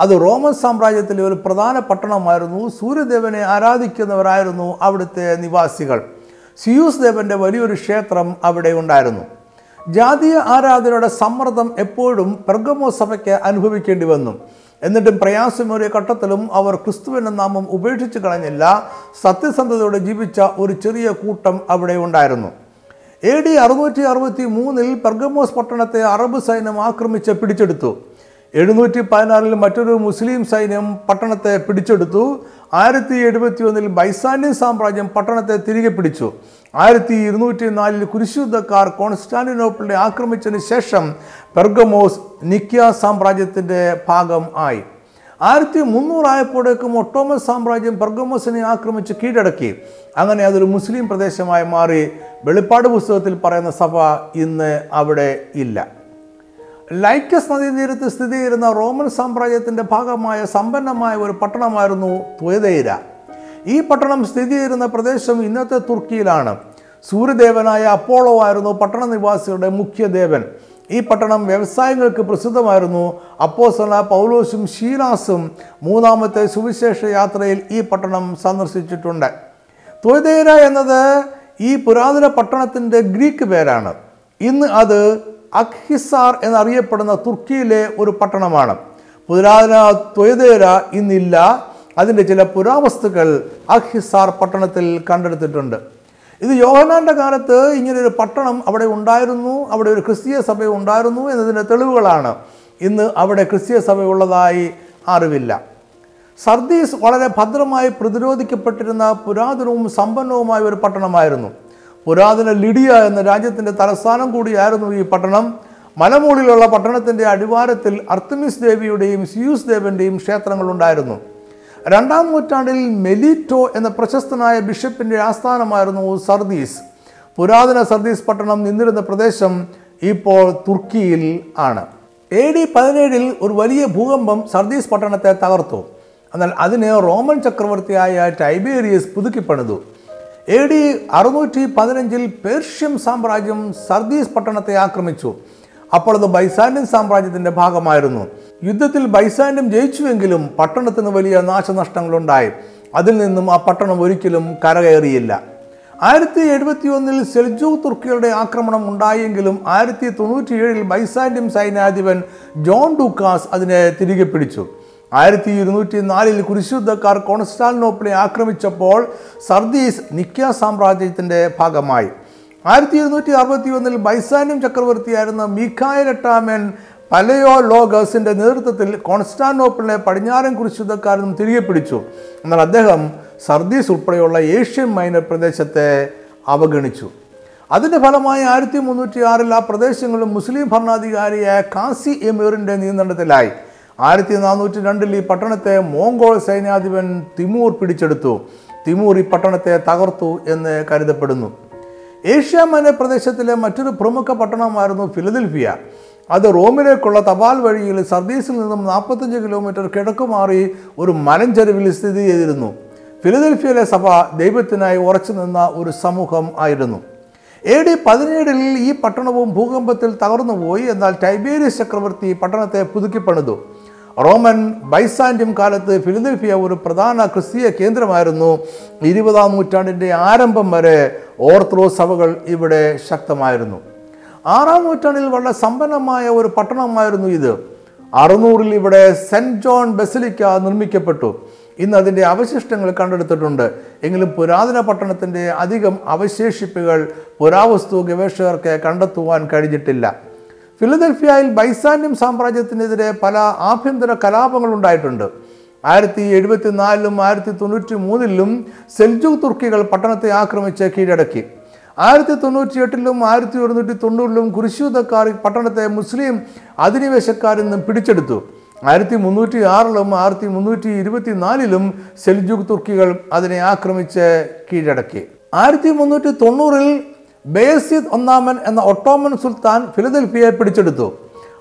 അത് റോമൻ സാമ്രാജ്യത്തിലെ ഒരു പ്രധാന പട്ടണമായിരുന്നു. സൂര്യദേവനെ ആരാധിക്കുന്നവരായിരുന്നു അവിടുത്തെ നിവാസികൾ. സിയൂസ് ദേവന്റെ വലിയൊരു ക്ഷേത്രം അവിടെ ഉണ്ടായിരുന്നു. ജാതീയ ആരാധനയുടെ സമ്മർദ്ദം എപ്പോഴും പെർഗമോ സഭയ്ക്ക് അനുഭവിക്കേണ്ടി വന്നു. എന്നിട്ടും പ്രയാസമേറിയ ഘട്ടത്തിലും അവർ ക്രിസ്തുവിന്റെ നാമം ഉപേക്ഷിച്ച് കളഞ്ഞില്ല. സത്യസന്ധതയോടെ ജീവിച്ച ഒരു ചെറിയ കൂട്ടം അവിടെ ഉണ്ടായിരുന്നു. എ ഡി അറുന്നൂറ്റി അറുപത്തി മൂന്നിൽ പെർഗമോസ് പട്ടണത്തെ അറബ് സൈന്യം ആക്രമിച്ച് പിടിച്ചെടുത്തു. എഴുന്നൂറ്റി പതിനാറിൽ മറ്റൊരു മുസ്ലിം സൈന്യം പട്ടണത്തെ പിടിച്ചെടുത്തു. ആയിരത്തി എഴുപത്തി ഒന്നിൽ ബൈസാന്യ സാമ്രാജ്യം പട്ടണത്തെ തിരികെ പിടിച്ചു. ആയിരത്തി ഇരുന്നൂറ്റി നാലിൽ കുരിശുദ്ധക്കാർ കോൺസ്റ്റാന്റിനോപ്പിളിനെ ആക്രമിച്ചതിന് ശേഷം പെർഗമോസ് നിക്യ സാമ്രാജ്യത്തിന്റെ ഭാഗം ആയി. ആയിരത്തി മുന്നൂറായപ്പോഴേക്കും ഒട്ടോമൻ സാമ്രാജ്യം പെർഗമോസിനെ ആക്രമിച്ച് കീഴടക്കി. അങ്ങനെ അതൊരു മുസ്ലിം പ്രദേശമായി മാറി. വെളിപ്പാട് പുസ്തകത്തിൽ പറയുന്ന സഭ ഇന്ന് അവിടെ ഇല്ല. ലൈക്കസ് നദീതീരത്ത് സ്ഥിതി ചെയ്യുന്ന റോമൻ സാമ്രാജ്യത്തിന്റെ ഭാഗമായ സമ്പന്നമായ ഒരു പട്ടണമായിരുന്നു ത്വതൈര ഈ പട്ടണം സ്ഥിതി ചെയ്യുന്ന പ്രദേശം ഇന്നത്തെ തുർക്കിയിലാണ്. സൂര്യദേവനായ അപ്പോളോ ആയിരുന്നു പട്ടണ നിവാസികളുടെ മുഖ്യദേവൻ. ഈ പട്ടണം വ്യവസായങ്ങൾക്ക് പ്രസിദ്ധമായിരുന്നു. അപ്പോസല പൗലോസും ഷീലാസും മൂന്നാമത്തെ സുവിശേഷ യാത്രയിൽ ഈ പട്ടണം സന്ദർശിച്ചിട്ടുണ്ട്. തൊയ്തേര എന്നത് ഈ പുരാതന പട്ടണത്തിന്റെ ഗ്രീക്ക് പേരാണ്. ഇന്ന് അത് അഖ്ഹിസാർ എന്നറിയപ്പെടുന്ന തുർക്കിയിലെ ഒരു പട്ടണമാണ്. പുരാതന ത്വയതേര ഇന്നില്ല. അതിന്റെ ചില പുരാവസ്തുക്കൾ അഖ്ഹിസാർ പട്ടണത്തിൽ കണ്ടെടുത്തിട്ടുണ്ട്. ഇത് യോഹനാന്റെ കാലത്ത് ഇങ്ങനൊരു പട്ടണം അവിടെ ഉണ്ടായിരുന്നു. അവിടെ ഒരു ക്രിസ്തീയ സഭ ഉണ്ടായിരുന്നു എന്നതിന്റെ തെളിവുകളാണ്. ഇന്ന് അവിടെ ക്രിസ്തീയ സഭ ഉള്ളതായി അറിവില്ല. സർദീസ് വളരെ ഭദ്രമായി പ്രതിരോധിക്കപ്പെട്ടിരുന്ന പുരാതനവും സമ്പന്നവുമായ ഒരു പട്ടണമായിരുന്നു. പുരാതന ലിഡിയ എന്ന രാജ്യത്തിന്റെ തലസ്ഥാനം കൂടിയായിരുന്നു ഈ പട്ടണം. മലമുകളിലുള്ള പട്ടണത്തിന്റെ അടിവാരത്തിൽ അർത്തമിസ് ദേവിയുടെയും സിയൂസ് ദേവന്റെയും ക്ഷേത്രങ്ങളുണ്ടായിരുന്നു രണ്ടാം നൂറ്റാണ്ടിൽ മെലിറ്റോ എന്ന പ്രശസ്തനായ ബിഷപ്പിന്റെ ആസ്ഥാനമായിരുന്നു സർദീസ്. പുരാതന സർദീസ് പട്ടണം നിന്നിരുന്ന പ്രദേശം ഇപ്പോൾ തുർക്കിയിൽ ആണ്. എ ഡി പതിനേഴിൽ ഒരു വലിയ ഭൂകമ്പം സർദീസ് പട്ടണത്തെ തകർത്തു. എന്നാൽ അതിനെ റോമൻ ചക്രവർത്തിയായ ടൈബേരിയസ് പുതുക്കിപ്പണിതു. എ ഡി അറുന്നൂറ്റി പതിനഞ്ചിൽ പേർഷ്യൻ സാമ്രാജ്യം സർദീസ് പട്ടണത്തെ ആക്രമിച്ചു. അപ്പോൾ അത് ബൈസാൻഡ്യൻ സാമ്രാജ്യത്തിന്റെ ഭാഗമായിരുന്നു. യുദ്ധത്തിൽ ബൈസാൻഡ്യം ജയിച്ചുവെങ്കിലും പട്ടണത്തിന് വലിയ നാശനഷ്ടങ്ങളുണ്ടായി. അതിൽ നിന്നും ആ പട്ടണം ഒരിക്കലും കരകയറിയില്ല. ആയിരത്തി എഴുപത്തി ഒന്നിൽ സെൽജൂ തുർക്കികളുടെ ആക്രമണം ഉണ്ടായെങ്കിലും ആയിരത്തി തൊണ്ണൂറ്റിയേഴിൽ ബൈസാൻഡ്യം സൈന്യാധിപൻ ജോൺ ഡൂക്കാസ് അതിനെ തിരികെ പിടിച്ചു. ആയിരത്തി ഇരുന്നൂറ്റി നാലിൽ കുരിശുദ്ധക്കാർ കോൺസ്റ്റാന്റിനോപ്പിളെ ആക്രമിച്ചപ്പോൾ സർദീസ് നിക്ക സാമ്രാജ്യത്തിന്റെ ഭാഗമായി. ആയിരത്തി ഇരുന്നൂറ്റി അറുപത്തി ഒന്നിൽ ബൈസാന്യം ചക്രവർത്തിയായിരുന്ന മീഖായൽ എട്ടാമൻ പലയോ ലോഗസിന്റെ നേതൃത്വത്തിൽ കോൺസ്റ്റാന്റിനോപ്പിളിനെ പടിഞ്ഞാറൻ കുരിശുദ്ധക്കാരനും തിരികെ പിടിച്ചു. എന്നാൽ അദ്ദേഹം സർദീസ് ഉൾപ്പെടെയുള്ള ഏഷ്യൻ മൈനർ പ്രദേശത്തെ അവഗണിച്ചു. അതിന്റെ ഫലമായി ആയിരത്തി മുന്നൂറ്റി ആറിൽ ആ പ്രദേശങ്ങളും മുസ്ലിം ഭരണാധികാരിയായ കാസി എമീറിന്റെ നിയന്ത്രണത്തിലായി. ആയിരത്തി നാനൂറ്റി രണ്ടിൽ ഈ പട്ടണത്തെ മോങ്കോൾ സൈന്യാധിപൻ തിമൂർ പിടിച്ചെടുത്തു. തിമൂർ ഈ പട്ടണത്തെ തകർത്തു എന്ന് കരുതപ്പെടുന്നു. ഏഷ്യ മൈനർ പ്രദേശത്തിലെ മറ്റൊരു പ്രമുഖ പട്ടണമായിരുന്നു ഫിലദൽഫിയ. അത് റോമിലേക്കുള്ള തപാൽ വഴിയിൽ സർദീസിൽ നിന്നും നാൽപ്പത്തഞ്ച് കിലോമീറ്റർ കിഴക്ക് മാറി ഒരു മലഞ്ചെരുവിൽ സ്ഥിതി ചെയ്തിരുന്നു. ഫിലദൽഫിയയിലെ സഭ ദൈവത്തിനായി ഉറച്ചു നിന്ന ഒരു സമൂഹം ആയിരുന്നു. എ ഡി പതിനേഴിൽ ഈ പട്ടണവും ഭൂകമ്പത്തിൽ തകർന്നുപോയി. എന്നാൽ ടൈബേരിയസ് ചക്രവർത്തി പട്ടണത്തെ പുതുക്കിപ്പണിതു. റോമൻ ബൈസാൻഡ്യം കാലത്ത് ഫിലിദൽഫിയ ഒരു പ്രധാന ക്രിസ്തീയ കേന്ദ്രമായിരുന്നു. ഇരുപതാം നൂറ്റാണ്ടിന്റെ ആരംഭം വരെ ഓർത്തഡോക്സ് സഭകൾ ഇവിടെ ശക്തമായിരുന്നു. ആറാം നൂറ്റാണ്ടിൽ വളരെ സമ്പന്നമായ ഒരു പട്ടണമായിരുന്നു ഇത്. അറുന്നൂറിൽ ഇവിടെ സെന്റ് ജോൺ ബസിലിക്ക നിർമ്മിക്കപ്പെട്ടു. ഇന്ന് അതിന്റെ അവശിഷ്ടങ്ങൾ കണ്ടെടുത്തിട്ടുണ്ട്. എങ്കിലും പുരാതന പട്ടണത്തിന്റെ അധികം അവശേഷിപ്പുകൾ പുരാവസ്തു ഗവേഷകർക്ക് കണ്ടെത്തുവാൻ കഴിഞ്ഞിട്ടില്ല. ഫിലദൽഫിയയിൽ ബൈസാന്യം സാമ്രാജ്യത്തിനെതിരെ പല ആഭ്യന്തര കലാപങ്ങൾ ഉണ്ടായിട്ടുണ്ട്. ആയിരത്തി എഴുപത്തി നാലിലും ആയിരത്തി തൊണ്ണൂറ്റി മൂന്നിലും സെൽജു തുർക്കികൾ പട്ടണത്തെ ആക്രമിച്ച് കീഴടക്കി. ആയിരത്തി തൊണ്ണൂറ്റി എട്ടിലും ആയിരത്തി ഒരുന്നൂറ്റി തൊണ്ണൂറിലും കുരിശുദ്ധക്കാർ പട്ടണത്തെ മുസ്ലിം അധിനിവേശക്കാരിൽ നിന്നും പിടിച്ചെടുത്തു. ആയിരത്തി മുന്നൂറ്റി ആറിലും ആയിരത്തി മുന്നൂറ്റി ഇരുപത്തി നാലിലും സെൽജുക് തുർക്കികൾ അതിനെ ആക്രമിച്ച് കീഴടക്കി. ആയിരത്തി മുന്നൂറ്റി തൊണ്ണൂറിൽ ബേസിദ് ഒന്നാമൻ എന്ന ഒട്ടോമൻ സുൽത്താൻ ഫിലദൽഫിയയെ പിടിച്ചെടുത്തു.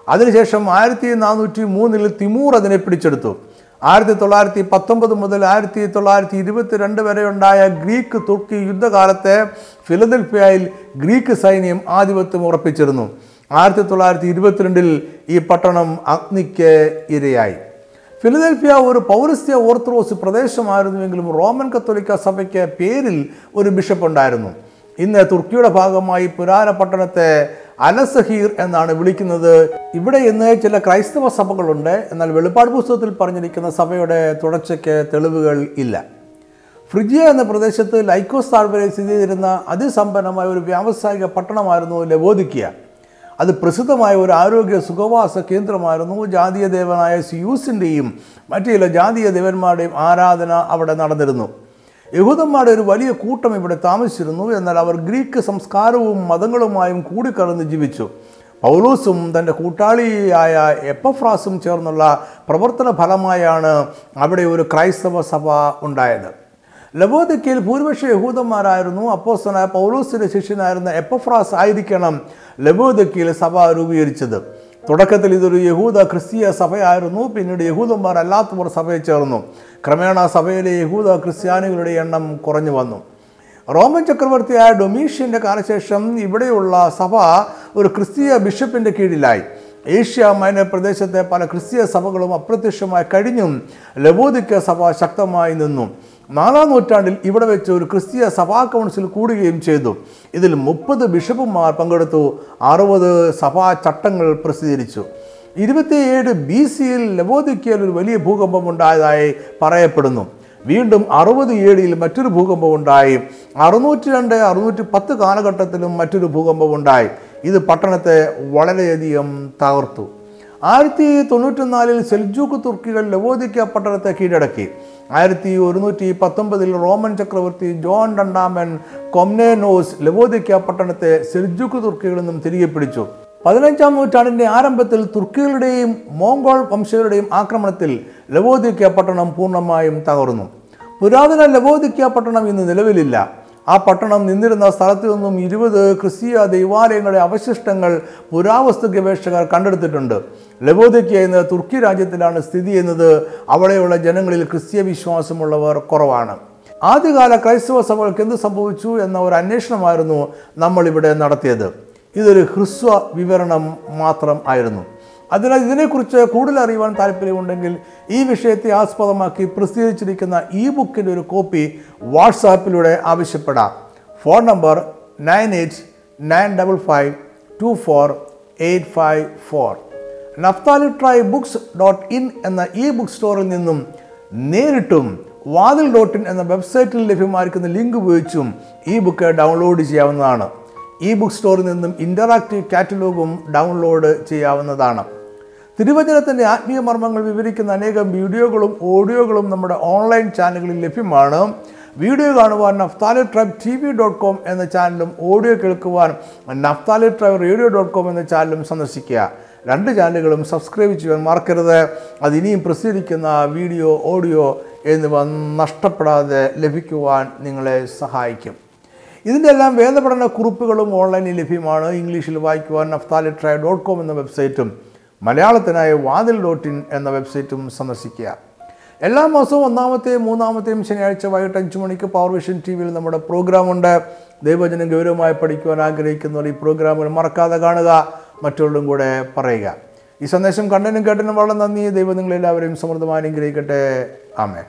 അതിനുശേഷം ആയിരത്തി നാനൂറ്റി മൂന്നിൽ തിമൂർ അതിനെ പിടിച്ചെടുത്തു. ആയിരത്തി തൊള്ളായിരത്തി പത്തൊമ്പത് മുതൽ ആയിരത്തി തൊള്ളായിരത്തി ഇരുപത്തിരണ്ട് വരെ ഉണ്ടായ ഗ്രീക്ക് തുർക്കി യുദ്ധകാലത്തെ ഫിലദൽഫിയയിൽ ഗ്രീക്ക് സൈന്യം ആധിപത്യം ഉറപ്പിച്ചിരുന്നു. ആയിരത്തി തൊള്ളായിരത്തി ഇരുപത്തിരണ്ടിൽ ഈ പട്ടണം അഗ്നിക്ക് ഇരയായി. ഫിലദൽഫിയ ഒരു പൗരസ്ത്യ ഓർത്തഡോക്സ് പ്രദേശമായിരുന്നുവെങ്കിലും റോമൻ കത്തോലിക്ക സഭയ്ക്ക് പേരിൽ ഒരു ബിഷപ്പ് ഉണ്ടായിരുന്നു ഇന്ന് തുർക്കിയുടെ ഭാഗമായി പുരാന പട്ടണത്തെ അലസഹീർ എന്നാണ് വിളിക്കുന്നത്. ഇവിടെ ഇന്ന് ചില ക്രൈസ്തവ സഭകളുണ്ട്. എന്നാൽ വെളിപ്പാട് പുസ്തകത്തിൽ പറഞ്ഞിരിക്കുന്ന സഭയുടെ തുടർച്ചയ്ക്ക് തെളിവുകൾ ഇല്ല. ഫ്രിജിയ എന്ന പ്രദേശത്ത് ലൈക്കോസ് താഴ്വരയിൽ സ്ഥിതി ചെയ്തിരുന്ന അതിസമ്പന്നമായ ഒരു വ്യാവസായിക പട്ടണമായിരുന്നു ലവോദിക്കിയ. അത് പ്രസിദ്ധമായ ഒരു ആരോഗ്യ സുഖവാസ കേന്ദ്രമായിരുന്നു. ജാതീയ ദേവനായ സിയൂസിന്റെയും മറ്റു ചില ജാതീയ ദേവന്മാരുടെയും ആരാധന അവിടെ നടന്നിരുന്നു. യഹൂദന്മാരുടെ ഒരു വലിയ കൂട്ടം ഇവിടെ താമസിച്ചിരുന്നു. എന്നാൽ അവർ ഗ്രീക്ക് സംസ്കാരവും മതങ്ങളുമായും കൂടിക്കലർന്ന് ജീവിച്ചു. പൗലോസും തന്റെ കൂട്ടാളിയായ എപ്പഫ്രാസും ചേർന്നുള്ള പ്രവർത്തന ഫലമായാണ് അവിടെ ഒരു ക്രൈസ്തവ സഭ ഉണ്ടായത്. ലബോദിക്കയിൽ ഭൂരിപക്ഷ യഹൂദന്മാരായിരുന്നു. അപ്പോസ്തനായ പൗലോസിന്റെ ശിഷ്യനായിരുന്ന എപ്പഫ്രാസ് ആയിരിക്കണം ലബോദിക്കയിൽ സഭ രൂപീകരിച്ചത്. തുടക്കത്തിൽ ഇതൊരു യഹൂദ ക്രിസ്തീയ സഭയായിരുന്നു. പിന്നീട് യഹൂദന്മാർ അല്ലാത്തവർ സഭയിൽ ചേർന്നു. ക്രമേണ സഭയിലെ യഹൂദ ക്രിസ്ത്യാനികളുടെ എണ്ണം കുറഞ്ഞു വന്നു. റോമൻ ചക്രവർത്തിയായ ഡൊമീഷ്യന്റെ കാലശേഷം ഇവിടെയുള്ള സഭ ഒരു ക്രിസ്തീയ ബിഷപ്പിന്റെ കീഴിലായി. ഏഷ്യ മൈനർ പ്രദേശത്തെ പല ക്രിസ്തീയ സഭകളും അപ്രത്യക്ഷമായി കഴിഞ്ഞും ലബോദിക്ക സഭ ശക്തമായി നിന്നു. നാലാം നൂറ്റാണ്ടിൽ ഇവിടെ വെച്ച് ഒരു ക്രിസ്തീയ സഭാ കൗൺസിൽ കൂടുകയും ചെയ്തു. ഇതിൽ മുപ്പത് ബിഷപ്പുമാർ പങ്കെടുത്തു. അറുപത് സഭാ ചട്ടങ്ങൾ പ്രസിദ്ധീകരിച്ചു. ഇരുപത്തിയേഴ് ബി സിയിൽ ലബോദിക്കയിൽ ഒരു വലിയ ഭൂകമ്പം ഉണ്ടായതായി പറയപ്പെടുന്നു. വീണ്ടും അറുപത് ഏഴിൽ മറ്റൊരു ഭൂകമ്പം ഉണ്ടായി. അറുന്നൂറ്റി രണ്ട് അറുന്നൂറ്റി പത്ത് കാലഘട്ടത്തിലും മറ്റൊരു ഭൂകമ്പം ഉണ്ടായി. ഇത് പട്ടണത്തെ വളരെയധികം തകർത്തു. ആയിരത്തി തൊണ്ണൂറ്റിനാലിൽ സെൽജൂക്ക് തുർക്കികൾ ലവോദിക്ക പട്ടണത്തെ കീഴടക്കി. ആയിരത്തി ഒരുന്നൂറ്റി പത്തൊമ്പതിൽ റോമൻ ചക്രവർത്തി ജോൺ രണ്ടാമൻ കൊംനേനോസ് ലവോദിക്ക പട്ടണത്തെ സെൽജുക്ക് തുർക്കികളിൽ നിന്നും തിരികെ പിടിച്ചു. പതിനഞ്ചാം നൂറ്റാണ്ടിന്റെ ആരംഭത്തിൽ തുർക്കികളുടെയും മോങ്കോൾ വംശജരുടെയും ആക്രമണത്തിൽ ലവോദിക്ക പട്ടണം പൂർണമായും തകർന്നു. പുരാതന ലവോദിക്ക പട്ടണം ഇന്ന് നിലവിലില്ല. ആ പട്ടണം നിന്നിരുന്ന സ്ഥലത്തു നിന്നും ഇരുപത് ക്രിസ്തീയ ദൈവാലയങ്ങളുടെ അവശിഷ്ടങ്ങൾ പുരാവസ്തു ഗവേഷകർ കണ്ടെടുത്തിട്ടുണ്ട്. ലബോദയ്ക്ക് എന്ന തുർക്കി രാജ്യത്തിലാണ് സ്ഥിതി ചെയ്യുന്നത്. അവിടെയുള്ള ജനങ്ങളിൽ ക്രിസ്തീയ വിശ്വാസമുള്ളവർ കുറവാണ്. ആദ്യകാല ക്രൈസ്തവ സഭകൾക്ക് എന്ത് സംഭവിച്ചു എന്ന ഒരു അന്വേഷണമായിരുന്നു നമ്മളിവിടെ നടത്തിയത്. ഇതൊരു ഹ്രസ്വ വിവരണം മാത്രം ആയിരുന്നു. അതിനാൽ ഇതിനെക്കുറിച്ച് കൂടുതൽ അറിയുവാൻ താല്പര്യമുണ്ടെങ്കിൽ ഈ വിഷയത്തെ ആസ്പദമാക്കി പ്രസിദ്ധീകരിച്ചിരിക്കുന്ന ഇ ബുക്കിന്റെ ഒരു കോപ്പി വാട്സാപ്പിലൂടെ ആവശ്യപ്പെടാം. Phone number nine eight nine double five two four eight five four. Naphtali tribe books dot in എന്ന ഇ ബുക്ക് സ്റ്റോറിൽ നിന്നും നേരിട്ടും വാതിൽ ഡോട്ട് ഇൻ എന്ന വെബ്സൈറ്റിൽ ലഭ്യമായിരിക്കുന്ന ലിങ്ക് ഉപയോഗിച്ചും ഈ ബുക്ക് ഡൗൺലോഡ് ചെയ്യാവുന്നതാണ്. ഇ ബുക്ക് സ്റ്റോറിൽ നിന്നും ഇന്ററാക്റ്റീവ് കാറ്റലോഗും ഡൗൺലോഡ് ചെയ്യാവുന്നതാണ്. തിരുവചനത്തിന്റെ ആത്മീയ മർമ്മങ്ങൾ വിവരിക്കുന്ന അനേകം വീഡിയോകളും ഓഡിയോകളും നമ്മുടെ ഓൺലൈൻ ചാനലുകളിൽ ലഭ്യമാണ്. വീഡിയോ കാണുവാൻ Naphtali tribe T V dot com എന്ന ചാനലും ഓഡിയോ കേൾക്കുവാൻ Naphtali tribe radio dot com എന്ന ചാനലും സന്ദർശിക്കുക. രണ്ട് ചാനലുകളും സബ്സ്ക്രൈബ് ചെയ്യാൻ മറക്കരുത്. അത് ഇനിയും പ്രസിദ്ധീകരിക്കുന്ന വീഡിയോ ഓഡിയോ എന്നിവ നഷ്ടപ്പെടാതെ ലഭിക്കുവാൻ നിങ്ങളെ സഹായിക്കും. ഇതിന്റെ എല്ലാം വേദപഠന കുറിപ്പുകളും ഓൺലൈനിൽ ലഭ്യമാണ്. ഇംഗ്ലീഷിൽ വായിക്കുവാൻ നഫ്താലി ട്രൈ ഡോട്ട് കോം എന്ന വെബ്സൈറ്റും മലയാളത്തിനായി വാതിൽ ഡോട്ട് ഇൻ എന്ന വെബ്സൈറ്റും സന്ദർശിക്കുക. എല്ലാ മാസവും ഒന്നാമത്തെയും മൂന്നാമത്തെയും ശനിയാഴ്ച വൈകിട്ട് അഞ്ച് മണിക്ക് പവർ വിഷൻ ടി വിയിൽ നമ്മുടെ പ്രോഗ്രാമുണ്ട് ദൈവജനം ഗൗരവമായി പഠിക്കുവാൻ ആഗ്രഹിക്കുന്നവർ ഈ പ്രോഗ്രാമുകൾ മറക്കാതെ കാണുക. മറ്റുള്ളവരും കൂടെ പറയുക. ഈ സന്ദേശം കണ്ടനും കേട്ടനും വളരെ നന്ദി. ദൈവം നിങ്ങളെല്ലാവരെയും സമൃദ്ധമായി അനുഗ്രഹിക്കട്ടെ. ആമേ